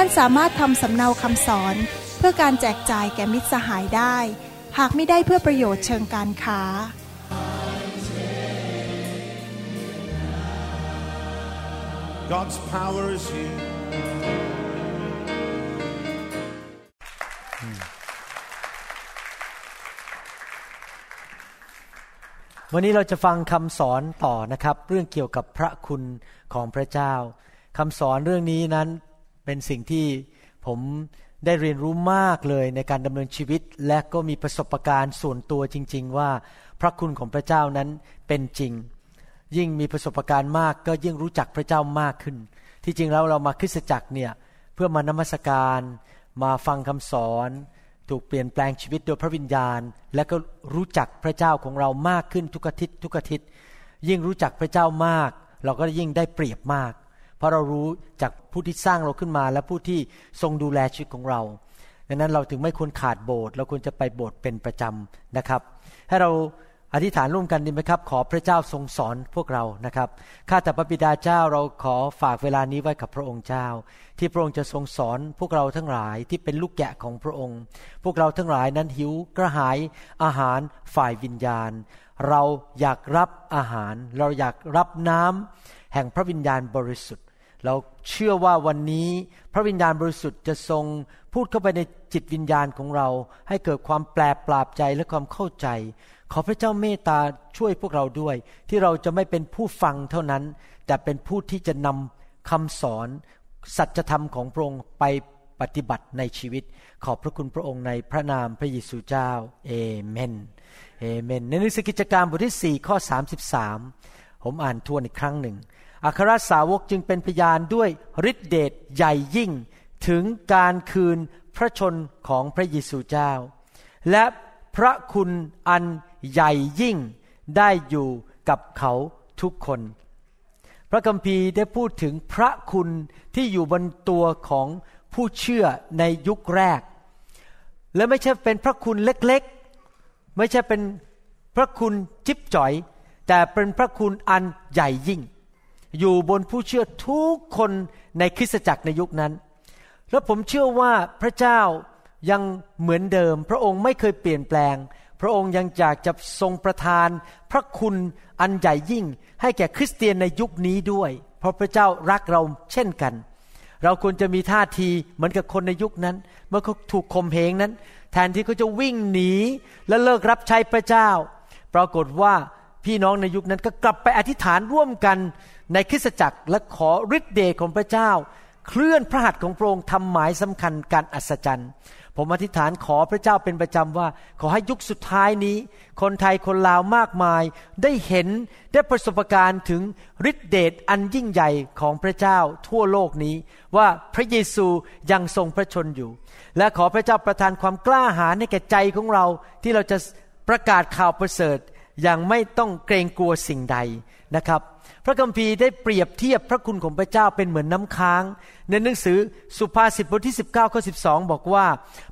ท่านสามารถทำสำเนาคำสอน เพื่อการแจกจ่ายแก่มิตรสหายได้ หากไม่ได้เพื่อประโยชน์เชิงการค้า God's power is here. วันนี้เราจะฟังคำสอนต่อนะครับ เรื่องเกี่ยวกับพระคุณของพระเจ้าคำสอนเรื่องนี้นั้น เป็นสิ่งที่ผมได้เรียนรู้มากเลยในการดำเนินชีวิต และก็มีประสบการณ์ส่วนตัวจริง ๆ ว่าพระคุณของพระเจ้านั้นเป็นจริง ยิ่งมีประสบการณ์มากก็ยิ่งรู้จักพระเจ้ามากขึ้น ที่จริงแล้วเรามาคริสตจักรเนี่ยเพื่อมานมัสการ มาฟังคำสอน ถูกเปลี่ยนแปลงชีวิตโดยพระวิญญาณ และก็รู้จักพระเจ้าของเรามากขึ้นทุกอาทิตย์ทุกอาทิตย์ ยิ่งรู้จักพระเจ้ามาก เราก็ยิ่งได้เปรียบมาก เพราะเรารู้จากผู้ที่สร้างเราขึ้นมา และผู้ที่ทรงดูแลชีวิตของเราดังนั้นเราถึงไม่ควรขาดโบสถ์เราควรจะไปโบสถ์เป็นประจำนะครับ ให้เราอธิษฐานร่วมกันดีไหมครับ ขอพระเจ้าทรงสอนพวกเรานะครับข้าแต่พระบิดาเจ้าเราขอฝากเวลานี้ไว้กับพระองค์เจ้า ที่พระองค์จะทรงสอนพวกเราทั้งหลายที่เป็นลูกแกะของพระองค์ พวกเราทั้งหลายนั้นหิวกระหายอาหารฝ่ายวิญญาณ เราอยากรับอาหาร เราอยากรับน้ำแห่งพระวิญญาณบริสุทธิ์ เราเชื่อว่าวันนี้พระวิญญาณบริสุทธิ์จะทรงพูดเข้าไปในจิตวิญญาณของเรา ให้เกิดความแปลปราบใจและความเข้าใจ ขอพระเจ้าเมตตาช่วยพวกเราด้วย ที่เราจะไม่เป็นผู้ฟังเท่านั้น แต่เป็นผู้ที่จะนำคำสอน สัจธรรมของพระองค์ไปปฏิบัติในชีวิต ขอบพระคุณพระองค์ในพระนามพระเยซูเจ้าเอเมนเอเมนในหนังสือกิจการบทที่4ข้อ33 ผมอ่านทวนอีกครั้งหนึ่ง อัครสาวกจึงเป็นพยานด้วยฤทธิเดชใหญ่ยิ่ง ถึงการคืนพระชนของพระเยซูเจ้า และพระคุณอันใหญ่ยิ่งได้อยู่กับเขาทุกคน พระคัมภีร์ได้พูดถึงพระคุณที่อยู่บนตัวของผู้เชื่อในยุคแรก และไม่ใช่เป็นพระคุณเล็กๆ ไม่ใช่เป็นพระคุณจิ๊บจ่อย แต่เป็นพระคุณอันใหญ่ยิ่ง อยู่บนผู้เชื่อทุกคนในคริสตจักรในยุคนั้น แล้วผมเชื่อว่าพระเจ้ายังเหมือนเดิม พระองค์ไม่เคยเปลี่ยนแปลง พระองค์ยังอยากจะทรงประทาน พระคุณอันใหญ่ยิ่ง ให้แก่คริสเตียนในยุคนี้ด้วย เพราะพระเจ้ารักเราเช่นกัน เราควรจะมีท่าทีเหมือนกับคนในยุคนั้น เมื่อเขาถูกข่มเหงนั้น แทนที่เขาจะวิ่งหนี และเลิกรับใช้พระเจ้า ปรากฏว่าพี่น้องในยุคนั้นก็กลับไปอธิษฐานร่วมกัน ในคริสตจักรและขอฤทธิ์เดชของพระเจ้า เคลื่อนพระหัตถ์ของพระองค์ทำหมายสำคัญการอัศจรรย์ผมอธิษฐานขอพระเจ้าเป็นประจำว่า ขอให้ยุคสุดท้ายนี้ คนไทยคนลาวมากมาย ได้เห็นได้ประสบการณ์ถึงฤทธิเดชอันยิ่งใหญ่ของพระเจ้าทั่วโลกนี้ ว่าพระเยซูยังทรงพระชนอยู่ และขอพระเจ้าประทานความกล้าหาญให้แก่ใจของเราที่เราจะประกาศข่าวประเสริฐอย่างไม่ต้องเกรงกลัวสิ่งใด นะครับ พระคัมภีร์ได้เปรียบเทียบพระคุณของพระเจ้าเป็นเหมือนน้ำค้าง ในหนังสือสุภาษิตบทที่ 19ข้อ12บอกว่า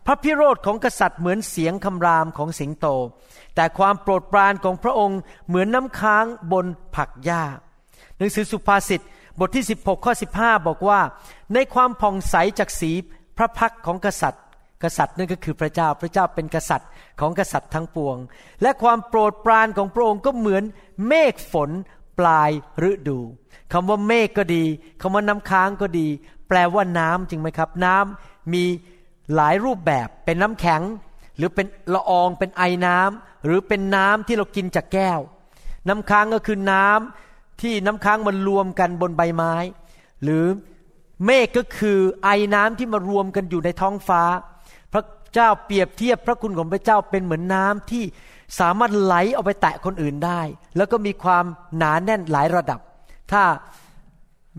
พระพิโรธของกษัตริย์เหมือนเสียงคำรามของสิงโต แต่ความโปรดปรานของพระองค์เหมือนน้ำค้างบนผักหญ้า หนังสือสุภาษิตบทที่ 16ข้อ15 บอกว่า ในความผ่องใสจากสีพระพักของกษัตริย์ กษัตริย์นั่นก็คือพระเจ้าพระเจ้าเป็นกษัตริย์ของกษัตริย์ทั้งปวง และความโปรดปรานของพระองค์ก็เหมือนเมฆฝน ปลายฤดูคำว่าเมฆก็ดีคำว่าน้ำค้างก็ดี แปลว่าน้ำจริงไหมครับ น้ำมีหลายรูปแบบเป็นน้ำแข็ง หรือเป็นละอองเป็นไอน้ำหรือเป็นน้ำที่เรากินจากแก้ว น้ำค้างก็คือน้ำที่น้ำค้างมันรวมกันบนใบไม้ หรือเมฆก็คือไอน้ำที่มารวมกันอยู่ในท้องฟ้า พระเจ้าเปรียบเทียบพระคุณของพระเจ้าเป็นเหมือนน้ำที่ สามารถไหลเอาไปแตะคนอื่นได้ แล้วก็มีความหนาแน่นหลายระดับ ถ้า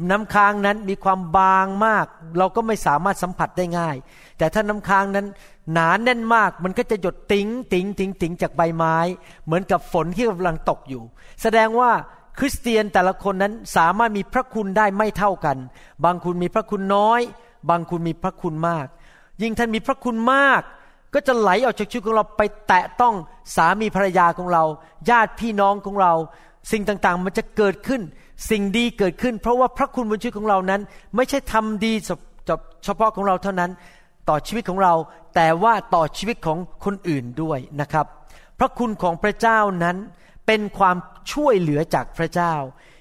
น้ำค้างนั้นมีความบางมาก เราก็ไม่สามารถสัมผัสได้ง่าย แต่ถ้าน้ำค้างนั้นหนาแน่นมาก มันก็จะหยดติ๋งติ๋งติ๋งติ๋งจากใบไม้ เหมือนกับฝนที่กำลังตกอยู่ แสดงว่าคริสเตียนแต่ละคนนั้นสามารถมีพระคุณได้ไม่เท่ากัน บางคุณมีพระคุณน้อย บางคุณมีพระคุณมาก ยิ่งท่านมีพระคุณมาก ก็จะไหลออกจากชีวิตของเราไปแตะต้องสามีภรรยาของเรา ญาติพี่น้องของเรา สิ่งต่างๆ มันจะเกิดขึ้น สิ่งดีเกิดขึ้น เพราะว่าพระคุณบนชีวิตของเรานั้น ไม่ใช่ทำดีเฉพาะของเราเท่านั้น ต่อชีวิตของเรา แต่ว่าต่อชีวิตของคนอื่นด้วยนะครับ พระคุณของพระเจ้านั้นเป็นความช่วยเหลือจากพระเจ้า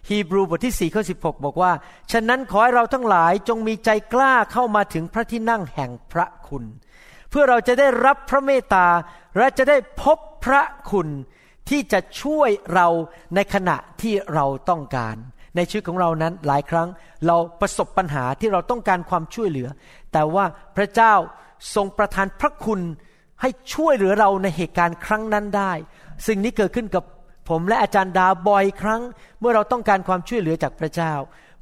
ฮีบรูบทที่4ข้อ16 บอกว่า ฉะนั้นขอให้เราทั้งหลายจงมีใจกล้าเข้ามาถึงพระที่นั่งแห่งพระคุณเพื่อเราจะได้รับพระเมตตาและจะได้พบพระคุณที่จะช่วยเราในขณะที่เราต้องการ ในชีวิตของเรานั้นหลายครั้งเราประสบปัญหาที่เราต้องการความช่วยเหลือ แต่ว่าพระเจ้าทรงประทานพระคุณให้ช่วยเหลือเราในเหตุการณ์ครั้งนั้นได้ สิ่งนี้เกิดขึ้นกับผมและอาจารย์ดาบ่อยครั้ง เมื่อเราต้องการความช่วยเหลือจากพระเจ้า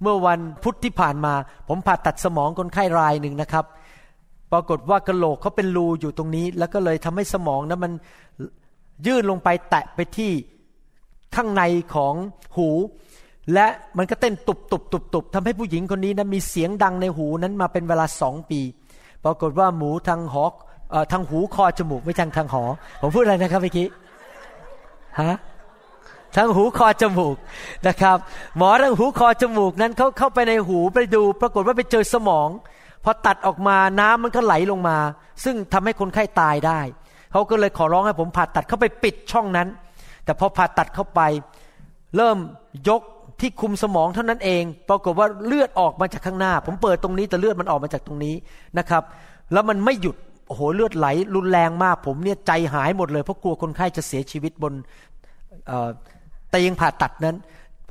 เมื่อวันพุธที่ผ่านมา ผมผ่าตัดสมองคนไข้รายหนึ่งนะครับ ปรากฏว่ากระโหลกเขาเป็นรูอยู่ตรงนี้ แล้วก็เลยทำให้สมองนั้นมันยื่นลงไปแตะไปที่ข้างในของหู และมันก็เต้นตุบตุบตุบตุบทำให้ผู้หญิงคนนี้นะมีเสียงดังในหูนั้นมาเป็นเวลาสองปี ปรากฏว่าหมูทางหอกทางหูคอจมูกไม่ใช่ทางหอ ผมพูดอะไรนะครับเมื่อกี้ฮะทั้งหูคอจมูกนะครับ หมอทั้งหูคอจมูกนั้นเขาเข้าไปในหูไปดู ปรากฏว่าไปเจอสมอง พอตัดออกมาน้ำมันก็ไหลลงมา ซึ่งทำให้คนไข้าตายได้เขาก็เลยขอร้องให้ผมผ่าตัดเข้าไปปิดช่องนั้น แต่พอผ่าตัดเข้าไป เริ่มยกที่คุมสมองเท่านั้นเอง ปรากฏว่าเลือดออกมาจากข้างหน้า ผมเปิดตรงนี้แต่เลือดมันออกมาจากตรงนี้นะครับ แล้วมันไม่หยุดโอ้โหเลือดไหลรุนแรงมาก ผมเนี่ยใจหายหมดเลยเพราะกลัวคนไข้จะเสียชีวิตบนเตียงผ่าตัดนั้น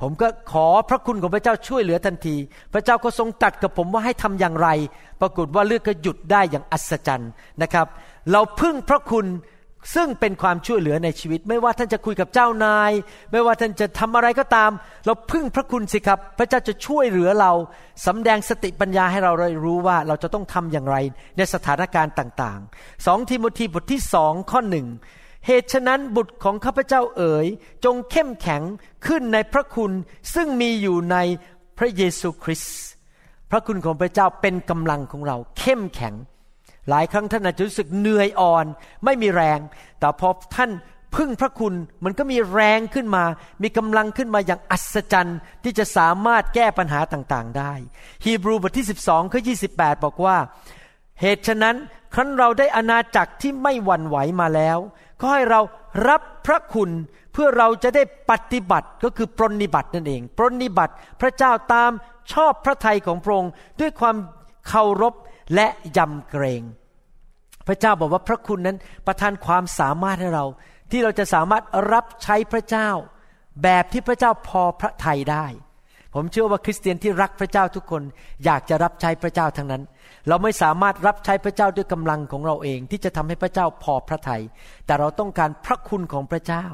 ผมก็ขอพระคุณของพระเจ้าช่วยเหลือทันที พระเจ้าก็ทรงตัดกับผมว่าให้ทำอย่างไร ปรากฏว่าเลือดก็หยุดได้อย่างอัศจรรย์นะครับ เราพึ่งพระคุณซึ่งเป็นความช่วยเหลือในชีวิต ไม่ว่าท่านจะคุยกับเจ้านาย ไม่ว่าท่านจะทำอะไรก็ตาม เราพึ่งพระคุณสิครับ พระเจ้าจะช่วยเหลือเราสำแดงสติปัญญาให้เราได้รู้ว่าเราจะต้องทำอย่างไรในสถานการณ์ต่างๆสองทิโมธีบทที่สองข้อหนึ่ง เหตุฉะนั้นบุตรของข้าพเจ้าเอ๋ยจงเข้มแข็งขึ้นในพระคุณซึ่งมีอยู่ในพระเยซูคริสต์พระคุณของพระเจ้าเป็นกำลังของเรา เข้มแข็ง หลายครั้งท่านอาจจะรู้สึกเหนื่อยอ่อน ไม่มีแรง แต่พอท่านพึ่งพระคุณมันก็มีแรงขึ้นมา มีกำลังขึ้นมาอย่างอัศจรรย์ที่จะสามารถแก้ปัญหาต่างๆ ได้ ฮีบรูบทที่ 12ข้อ28 บอกว่า เหตุฉะนั้นครั้นเราได้อาณาจักรที่ไม่หวั่นไหวมาแล้ว ก็ให้เรารับพระคุณเพื่อเราจะได้ปฏิบัติก็คือปรนิบัตินั่นเอง ปรนิบัติพระเจ้าตามชอบพระทัยของพระองค์ด้วยความเคารพและยำเกรง พระเจ้าบอกว่าพระคุณนั้นประทานความสามารถให้เรา ที่เราจะสามารถรับใช้พระเจ้า แบบที่พระเจ้าพอพระทัยได้ ผมเชื่อว่าคริสเตียนที่รักพระเจ้าทุกคน อยากจะรับใช้พระเจ้าทั้งนั้น เราไม่สามารถรับใช้พระเจ้าด้วยกำลังของเราเอง ที่จะทำให้พระเจ้าพอพระทยัยแต่เราต้องการพระคุณของพระเจ้า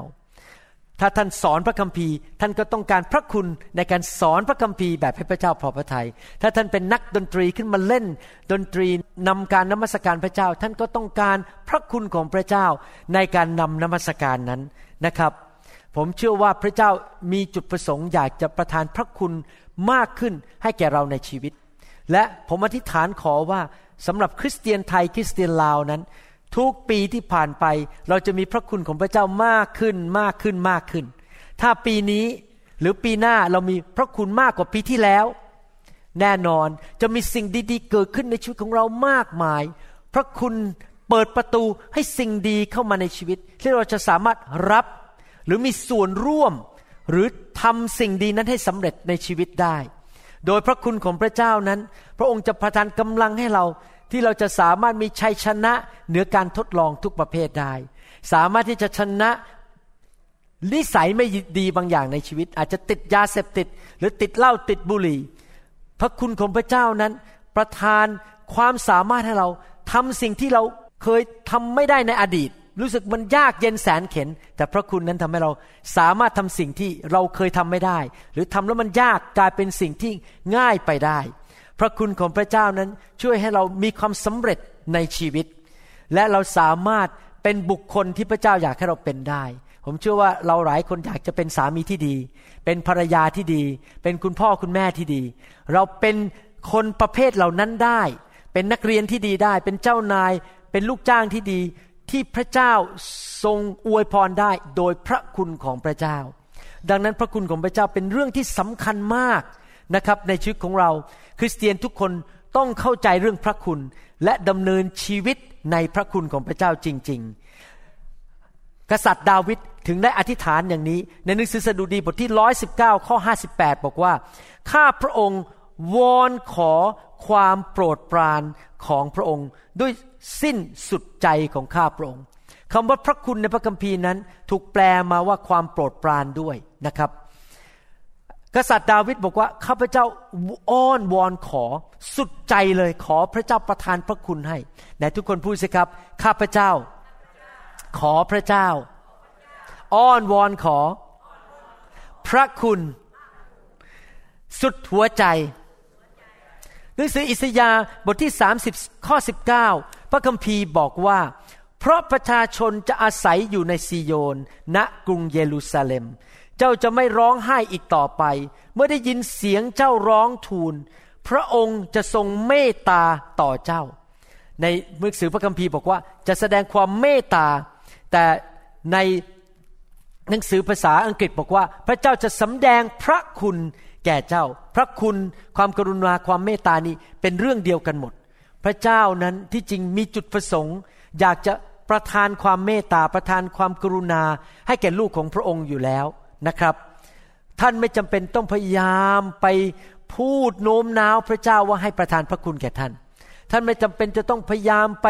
ถ้าท่านสอนพระคัมภีร์ ท่านก็ต้องการพระคุณในการสอนพระคัมภีร์แบบให้พระเจ้าพอพระทยัยถ้าท่านเป็นนักดนตรีขึ้นมาเล่น ดนตรีนำการนมัสการพระเจ้า ท่านก็ต้องการพระคุณของพระเจ้าในการนำนมัสการนั้นนะครับผมเชื่อว่าพระเจ้ามีจุดประสงค์อยากจะประทานพระคุณมากขึ้นให้แก่เราในชีวิต และผมอธิษฐานขอว่าสำหรับคริสเตียนไทยคริสเตียนลาวนั้น ทุกปีที่ผ่านไปเราจะมีพระคุณของพระเจ้ามากขึ้นมากขึ้นมากขึ้น ถ้าปีนี้หรือปีหน้าเรามีพระคุณมากกว่าปีที่แล้ว แน่นอนจะมีสิ่งดีๆ เกิดขึ้นในชีวิตของเรามากมาย พระคุณเปิดประตูให้สิ่งดีเข้ามาในชีวิต ที่เราจะสามารถรับหรือมีส่วนร่วม หรือทำสิ่งดีนั้นให้สำเร็จในชีวิตได้ โดยพระคุณของพระเจ้านั้น พระองค์จะประทานกำลังให้เราที่เราจะสามารถมีชัยชนะเหนือการทดลองทุกประเภทได้ สามารถที่จะชนะนิสัยไม่ดีบางอย่างในชีวิต อาจจะติดยาเสพติด หรือติดเหล้าติดบุหรี่ พระคุณของพระเจ้านั้น ประทานความสามารถให้เราทำสิ่งที่เราเคยทำไม่ได้ในอดีต รู้สึกมันยากเย็นแสนเข็น แต่พระคุณนั้นทำให้เราสามารถทำสิ่งที่เราเคยทำไม่ได้ หรือทำแล้วมันยากกลายเป็นสิ่งที่ง่ายไปได้ พระคุณของพระเจ้านั้นช่วยให้เรามีความสำเร็จในชีวิต และเราสามารถเป็นบุคคลที่พระเจ้าอยากให้เราเป็นได้ ผมเชื่อว่าเราหลายคนอยากจะเป็นสามีที่ดี เป็นภรรยาที่ดี เป็นคุณพ่อคุณแม่ที่ดี เราเป็นคนประเภทเหล่านั้นได้ เป็นนักเรียนที่ดีได้ เป็นเจ้านาย เป็นลูกจ้างที่ดี ที่พระเจ้าทรงอวยพรได้โดยพระคุณของพระเจ้า ดังนั้นพระคุณของพระเจ้าเป็นเรื่องที่สำคัญมากนะครับในชีวิตของเรา คริสเตียนทุกคนต้องเข้าใจเรื่องพระคุณ และดำเนินชีวิตในพระคุณของพระเจ้าจริง ๆ กษัตริย์ดาวิดถึงได้อธิษฐานอย่างนี้ ในหนังสือสดุดีบทที่ 119 ข้อ 58 บอกว่า ข้าพระองค์วอนขอ ความโปรดปรานของพระองค์ ด้วยสิ้นสุดใจของข้าพระองค์คำว่าพระคุณในพระคัมภีร์นั้น ถูกแปลมาว่าความโปรดปรานด้วยนะครับ กษัตริย์ดาวิดบอกว่าข้าพเจ้าอ้อนวอนขอสุดใจเลยขอพระเจ้าประทานพระคุณให้ไหนทุกคนพูดสิครับ ข้าพเจ้า ขอพระเจ้า อ้อนวอนขอ พระคุณ สุดหัวใจ หนังสืออิสยาห์บทที่ 30 ข้อ 19 พระคัมภีร์บอกว่า เพราะประชาชนจะอาศัยอยู่ในซีโยน ณกรุงเยรูซาเล็ม เจ้าจะไม่ร้องไห้อีกต่อไป เมื่อได้ยินเสียงเจ้าร้องทูล พระองค์จะทรงเมตตาต่อเจ้า ในหนังสือพระคัมภีร์บอกว่าจะแสดงความเมตตา แต่ในหนังสือภาษาอังกฤษบอกว่า พระเจ้าจะสำแดงพระคุณ แก่เจ้า พระคุณความกรุณาความเมตตานี้เป็นเรื่องเดียวกันหมด พระเจ้านั้นที่จริงมีจุดประสงค์ อยากจะประทานความเมตตาประทานความกรุณา ให้แก่ลูกของพระองค์อยู่แล้วนะครับ ท่านไม่จำเป็นต้องพยายามไปพูดโน้มน้าวพระเจ้าว่าให้ประทานพระคุณแก่ท่าน ท่านไม่จำเป็นจะต้องพยายามไป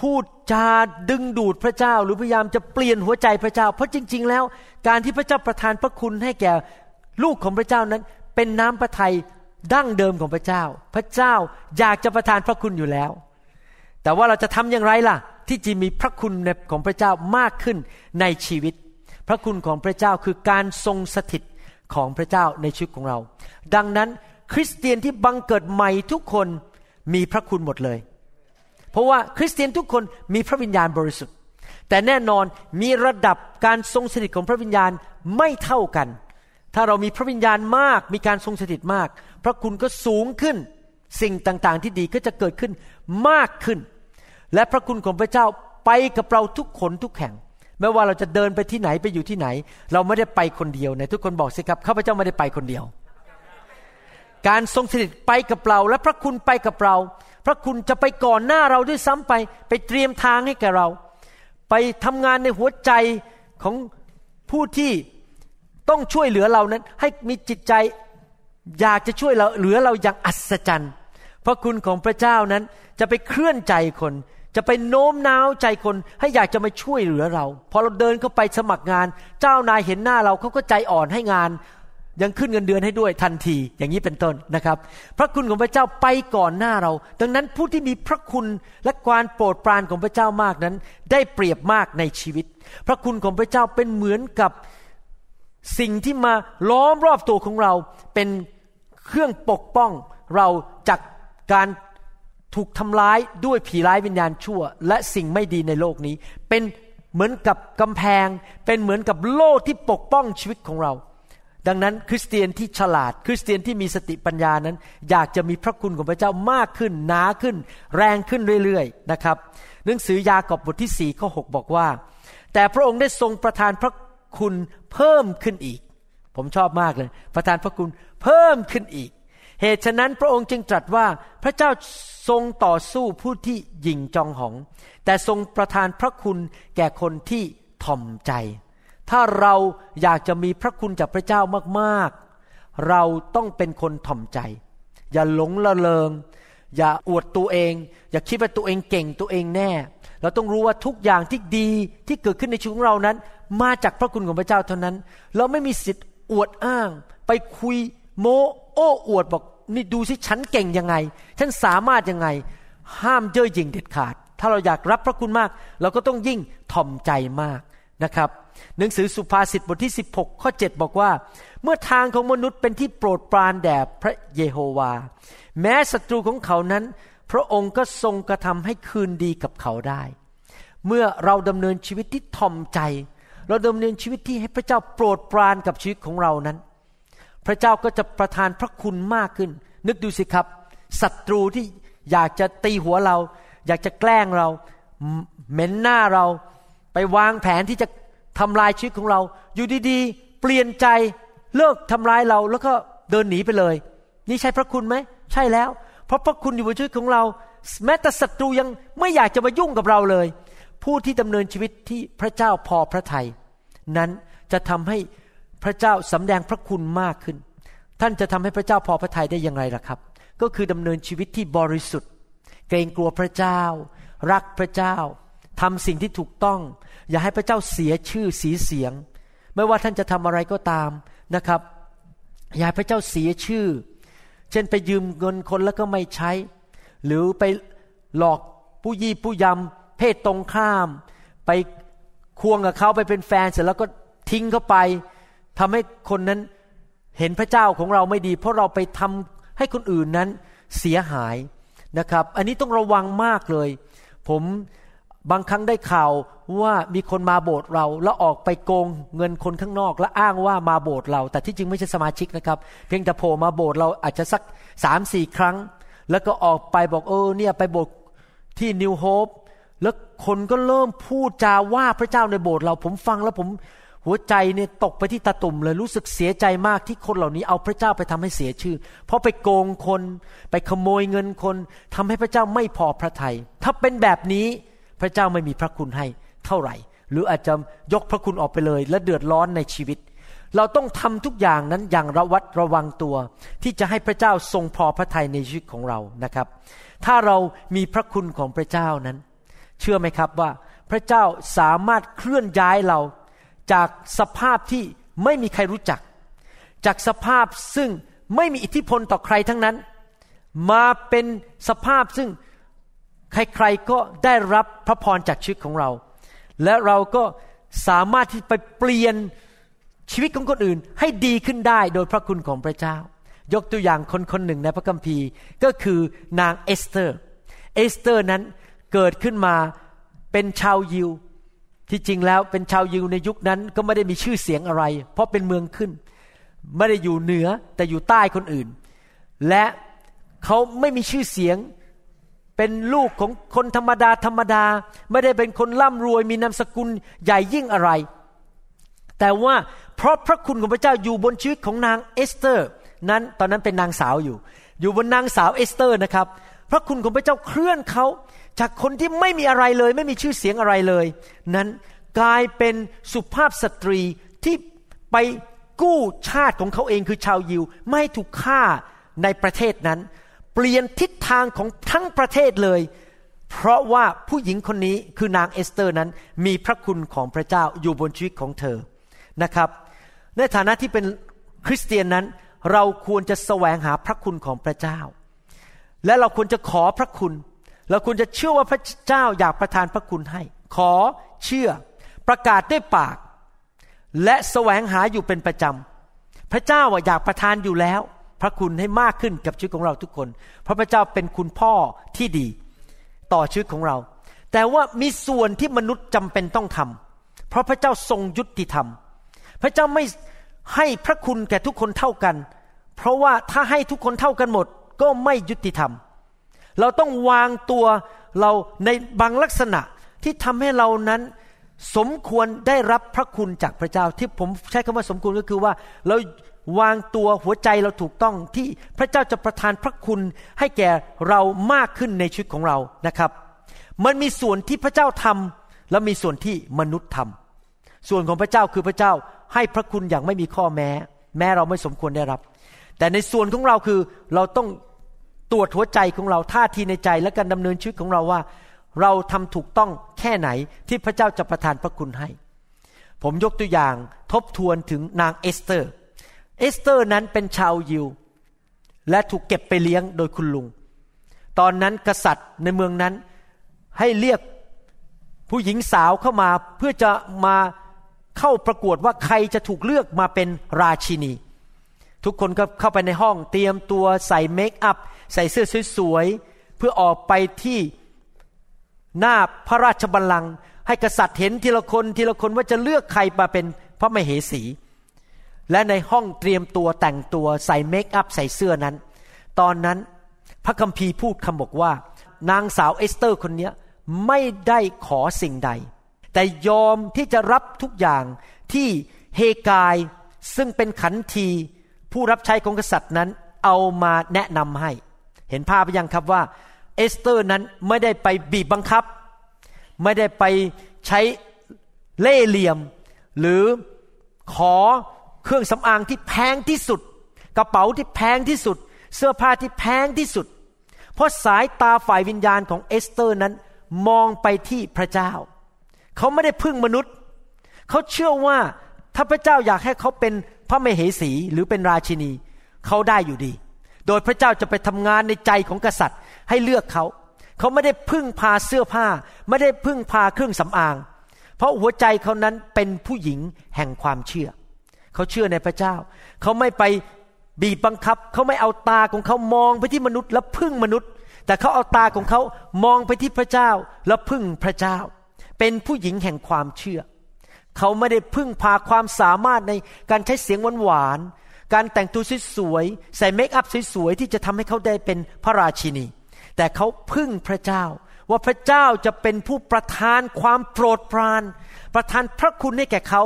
พูดจาดึงดูดพระเจ้าหรือพยายามจะเปลี่ยนหัวใจพระเจ้า เพราะจริง ๆ แล้ว การที่พระเจ้าประทานพระคุณให้แก่ ลูกของพระเจ้านั้นเป็นน้ำพระทัยดั้งเดิมของพระเจ้า พระเจ้าอยากจะประทานพระคุณอยู่แล้ว แต่ว่าเราจะทำอย่างไรล่ะ ที่จะมีพระคุณของพระเจ้ามากขึ้นในชีวิต พระคุณของพระเจ้าคือการทรงสถิตของพระเจ้าในชีวิตของเรา ดังนั้นคริสเตียนที่บังเกิดใหม่ทุกคนมีพระคุณหมดเลย เพราะว่าคริสเตียนทุกคนมีพระวิญญาณบริสุทธิ์ แต่แน่นอนมีระดับการทรงสถิตของพระวิญญาณไม่เท่ากัน ถ้าเรามีพระวิญญาณมาก มีการทรงสถิตมาก พระคุณก็สูงขึ้น สิ่งต่างๆ ที่ดีก็จะเกิดขึ้นมากขึ้น และพระคุณของพระเจ้าไปกับเราทุกคนทุกแห่ง ไม่ว่าเราจะเดินไปที่ไหนไปอยู่ที่ไหน เราไม่ได้ไปคนเดียวนะทุกคนบอกสิครับข้าพเจ้าไม่ได้ไปคนเดียว การทรงสถิตไปกับเรา และพระคุณไปกับเรา พระคุณจะไปก่อนหน้าเราด้วยซ้ำไป ไปเตรียมทางให้แก่เรา ไปทำงานในหัวใจของผู้ที่ ต้องช่วยเหลือเรานั้น ให้มีจิตใจอยากจะช่วยเราเหลือเราอย่างอัศจรรย์ เพราะคุณของพระเจ้านั้นจะไปเคลื่อนใจคน จะไปโน้มน้าวใจคน ให้อยากจะมาช่วยเหลือเรา พอเราเดินเข้าไปสมัครงาน เจ้านายเห็นหน้าเราเขาก็ใจอ่อนให้งาน ยังขึ้นเงินเดือนให้ด้วยทันที อย่างนี้เป็นต้นนะครับ พระคุณของพระเจ้าไปก่อนหน้าเรา ดังนั้นผู้ที่มีพระคุณและความโปรดปรานของพระเจ้ามากนั้น ได้เปรียบมากในชีวิต พระคุณของพระเจ้าเป็นเหมือนกับ สิ่งที่มาล้อมรอบตัวของเราเป็นเครื่องปกป้องเราจากการถูกทำร้ายด้วยผีร้ายวิญญาณชั่ว และสิ่งไม่ดีในโลกนี้ เป็นเหมือนกับกำแพง เป็นเหมือนกับโล่ที่ปกป้องชีวิตของเรา ดังนั้นคริสเตียนที่ฉลาด คริสเตียนที่มีสติปัญญานั้น อยากจะมีพระคุณของพระเจ้ามากขึ้นหนาขึ้น แรงขึ้นเรื่อยๆนะครับหนังสือยากอบบทที่สี่ข้อหบอกว่า แต่พระองค์ได้ทรงประทานพระ คุณเพิ่มขึ้นอีก ผมชอบมากเลย ประทานพระคุณเพิ่มขึ้นอีก เหตุฉะนั้นพระองค์จึงตรัสว่าพระเจ้าทรงต่อสู้ผู้ที่หยิ่งจองหอง แต่ทรงประทานพระคุณแก่คนที่ถ่อมใจ ถ้าเราอยากจะมีพระคุณจากพระเจ้ามากๆ เราต้องเป็นคนถ่อมใจ อย่าหลงละเลงอย่าอวดตัวเอง อย่าคิดว่าตัวเองเก่งตัวเองแน่ เราต้องรู้ว่าทุกอย่างที่ดีที่เกิดขึ้นในชีวิตของเรานั้น มาจากพระคุณของพระเจ้าเท่านั้น เราไม่มีสิทธิ์อวดอ้าง ไปคุยโมโอ้อวดบอกนี่ดูสิฉันเก่งยังไง ฉันสามารถยังไง ห้ามเย่อหยิ่งเด็ดขาด ถ้าเราอยากรับพระคุณมาก เราก็ต้องยิ่งถ่อมใจมากนะครับ หนังสือสุภาษิตบทที่ 16 ข้อ 7 บอกว่า เมื่อทางของมนุษย์เป็นที่โปรดปรานแด่พระเยโฮวา แม้ศัตรูของเขานั้น พระองค์ก็ทรงกระทำให้คืนดีกับเขาได้ เมื่อเราดำเนินชีวิตที่ถ่อมใจ เราดำเนินชีวิตที่ให้พระเจ้าโปรดปรานกับชีวิตของเรานั้น พระเจ้าก็จะประทานพระคุณมากขึ้น นึกดูสิครับศัตรูที่อยากจะตีหัวเรา อยากจะแกล้งเราเหม็นหน้าเราไปวางแผนที่จะทำลายชีวิตของเรา อยู่ดีๆ เปลี่ยนใจเลิกทำร้ายเราแล้วก็เดินหนีไปเลย นี่ใช่พระคุณไหมใช่แล้ว เพราะพระคุณอยู่บนชีวิตของเรา แม้แต่ศัตรูยังไม่อยากจะมายุ่งกับเราเลย ผู้ที่ดำเนินชีวิตที่พระเจ้าพอพระทยัยนั้นจะทำให้พระเจ้าสำแดงพระคุณมากขึ้น ท่านจะทำให้พระเจ้าพอพระทัยได้อย่างไรล่ะครับ ก็คือดำเนินชีวิตที่บริสุทธิ์ เกรงกลัวพระเจ้า รักพระเจ้าทำสิ่งที่ถูกต้อง อย่าให้พระเจ้าเสียชื่อสีเสียง ไม่ว่าท่านจะทำอะไรก็ตามนะครับ อย่าให้พระเจ้าเสียชื่อ เช่นไปยืมเงินคนแล้วก็ไม่ใช้ หรือไปหลอกผู้ยี่ผู้ยำ เพศตรงข้าม ไปควงกับเขาไปเป็นแฟนเสร็จแล้วก็ทิ้งเขาไปทำให้คนนั้นเห็นพระเจ้าของเราไม่ดี เพราะเราไปทำให้คนอื่นนั้นเสียหายนะครับ อันนี้ต้องระวังมากเลย ผมบางครั้งได้ข่าวว่ามีคนมาโบสถ์เรา แล้วออกไปโกงเงินคนข้างนอก และอ้างว่ามาโบสถ์เรา แต่ที่จริงไม่ใช่สมาชิกนะครับ เพียงแต่โผล่มาโบสถ์เราอาจจะสักสามสี่ครั้ง แล้วก็ออกไปบอกเออเนี่ยไปโบสถ์ที่นิวโฮป แล้วคนก็เริ่มพูดจาว่าพระเจ้าในโบสถ์เราผมฟังแล้วผมหัวใจเนี่ยตกไปที่ตาตุ่มเลยรู้สึกเสียใจมากที่คนเหล่านี้เอาพระเจ้าไปทำให้เสียชื่อ เพราะไปโกงคน ไปขโมยเงินคนทำให้พระเจ้าไม่พอพระทยัยถ้าเป็นแบบนี้พระเจ้าไม่มีพระคุณให้เท่าไหร่ หรืออาจจะยกพระคุณออกไปเลย และเดือดร้อนในชีวิต เราต้องทำทุกอย่างนั้นอย่างระวัดระวังตัว ที่จะให้พระเจ้าทรงพอพระทัยในชีวิตของเรานะครับ ถ้าเรามีพระคุณของพระเจ้านั้น เชื่อไหมครับว่าพระเจ้าสามารถเคลื่อนย้ายเรา จากสภาพที่ไม่มีใครรู้จัก จากสภาพซึ่งไม่มีอิทธิพลต่อใครทั้งนั้น มาเป็นสภาพซึ่งใครๆก็ได้รับพระพรจากชีวิตของเรา และเราก็สามารถที่ไปเปลี่ยนชีวิตของคนอื่นให้ดีขึ้นได้โดยพระคุณของพระเจ้า ยกตัวอย่างคนคนหนึ่งในพระคัมภีร์ก็คือนางเอสเตอร์ เอสเตอร์นั้น เกิดขึ้นมาเป็นชาวยิว ที่จริงแล้วเป็นชาวยิวในยุคนั้นก็ไม่ได้มีชื่อเสียงอะไร เพราะเป็นเมืองขึ้น ไม่ได้อยู่เหนือแต่อยู่ใต้คนอื่น และเขาไม่มีชื่อเสียงเป็นลูกของคนธรรมดาธรรมดา ไม่ได้เป็นคนร่ำรวยมีนามสกุลใหญ่ยิ่งอะไร แต่ว่าเพราะพระคุณของพระเจ้าอยู่บนชีวิตของนางเอสเตอร์ นั้นตอนนั้นเป็นนางสาวอยู่ อยู่บนนางสาวเอสเตอร์นะครับ พระคุณของพระเจ้าเคลื่อนเขา จากคนที่ไม่มีอะไรเลย ไม่มีชื่อเสียงอะไรเลย นั้นกลายเป็นสุภาพสตรีที่ไปกู้ชาติของเขาเองคือชาวยิว ไม่ถูกฆ่าในประเทศนั้น เปลี่ยนทิศทางของทั้งประเทศเลย เพราะว่าผู้หญิงคนนี้คือนางเอสเตอร์นั้น มีพระคุณของพระเจ้าอยู่บนชีวิตของเธอนะครับ ในฐานะที่เป็นคริสเตียนนั้น เราควรจะแสวงหาพระคุณของพระเจ้า และเราควรจะขอพระคุณ เราควรจะเชื่อว่าพระเจ้าอยากประทานพระคุณให้ ขอเชื่อประกาศด้วยปาก และแสวงหาอยู่เป็นประจำ พระเจ้าอยากประทานอยู่แล้ว พระคุณให้มากขึ้นกับชีวิตของเราทุกคน เพราะพระเจ้าเป็นคุณพ่อที่ดี ต่อชีวิตของเรา แต่ว่ามีส่วนที่มนุษย์จำเป็นต้องทำเพราะพระเจ้าทรงยุติธรรม พระเจ้าไม่ให้พระคุณแก่ทุกคนเท่ากัน เพราะว่าถ้าให้ทุกคนเท่ากันหมด ก็ไม่ยุติธรรม เราต้องวางตัวเราในบางลักษณะที่ทำให้เรานั้นสมควรได้รับพระคุณจากพระเจ้า ที่ผมใช้คำว่าสมควรก็คือว่า เราวางตัวหัวใจเราถูกต้องที่พระเจ้าจะประทานพระคุณให้แก่เรามากขึ้นในชีวิตของเรานะครับ มันมีส่วนที่พระเจ้าทำแล้วมีส่วนที่มนุษย์ทำส่วนของพระเจ้าคือพระเจ้าให้พระคุณอย่างไม่มีข้อแม้ แม้เราไม่สมควรได้รับ แต่ในส่วนของเราคือเราต้อง ตรวจหัวใจของเราท่าทีในใจและการดำเนินชีวิตของเราว่า เราทำถูกต้องแค่ไหนที่พระเจ้าจะประทานพระคุณให้ ผมยกตัวอย่างทบทวนถึงนางเอสเตอร์ เอสเตอร์นั้นเป็นชาวยิว และถูกเก็บไปเลี้ยงโดยคุณลุง ตอนนั้นกษัตริย์ในเมืองนั้นให้เรียกผู้หญิงสาวเข้ามาเพื่อจะมาเข้าประกวดว่าใครจะถูกเลือกมาเป็นราชินี ทุกคนก็เข้าไปในห้องเตรียมตัวใส่เมคอัพ ใส่เสื้อสวยๆ เพื่อออกไปที่หน้าพระราชบัลลังก์ให้กษัตริย์เห็นทีละคนทีละคนว่าจะเลือกใครมาเป็นพระมเหสี และในห้องเตรียมตัวแต่งตัวใส่เมคอัพใส่เสื้อนั้น ตอนนั้นพระคัมภีร์พูดคำบอกว่า นางสาวเอสเตอร์คนนี้ไม่ได้ขอสิ่งใด แต่ยอมที่จะรับทุกอย่างที่เฮกายซึ่งเป็นขันทีผู้รับใช้ของกษัตริย์นั้นเอามาแนะนำให้ เห็นภาพยังครับว่า เอสเตอร์นั้นไม่ได้ไปบีบบังคับ ไม่ได้ไปใช้เล่เหลี่ยม หรือขอเครื่องสำอางที่แพงที่สุด กระเป๋าที่แพงที่สุด เสื้อผ้าที่แพงที่สุด เพราะสายตาฝ่ายวิญญาณของเอสเตอร์นั้นมองไปที่พระเจ้า เขาไม่ได้พึ่งมนุษย์ เขาเชื่อว่าถ้าพระเจ้าอยากให้เขาเป็นพระมเหสีหรือเป็นราชินี เขาได้อยู่ดี โดยพระเจ้าจะไปทำงานในใจของกษัตริย์ ให้เลือกเขา เขาไม่ได้พึ่งพาเสื้อผ้า ไม่ได้พึ่งพาเครื่องสำอาง เพราะหัวใจเขานั้นเป็นผู้หญิงแห่งความเชื่อ เขาเชื่อในพระเจ้า เขาไม่ไปบีบบังคับ เขาไม่เอาตาของเขามองไปที่มนุษย์ แล้วพึ่งมนุษย์ แต่เขาเอาตาของเขามองไปที่พระเจ้าแล้วพึ่งพระเจ้า เป็นผู้หญิงแห่งความเชื่อ เขาไม่ได้พึ่งพาความสามารถในการใช้เสียงหวาน การแต่งตัวสวยๆใส่เมคอัพสวยๆที่จะทำให้เขาได้เป็นพระราชินี แต่เขาพึ่งพระเจ้า ว่าพระเจ้าจะเป็นผู้ประทานความโปรดปราน ประทานพระคุณให้แก่เขา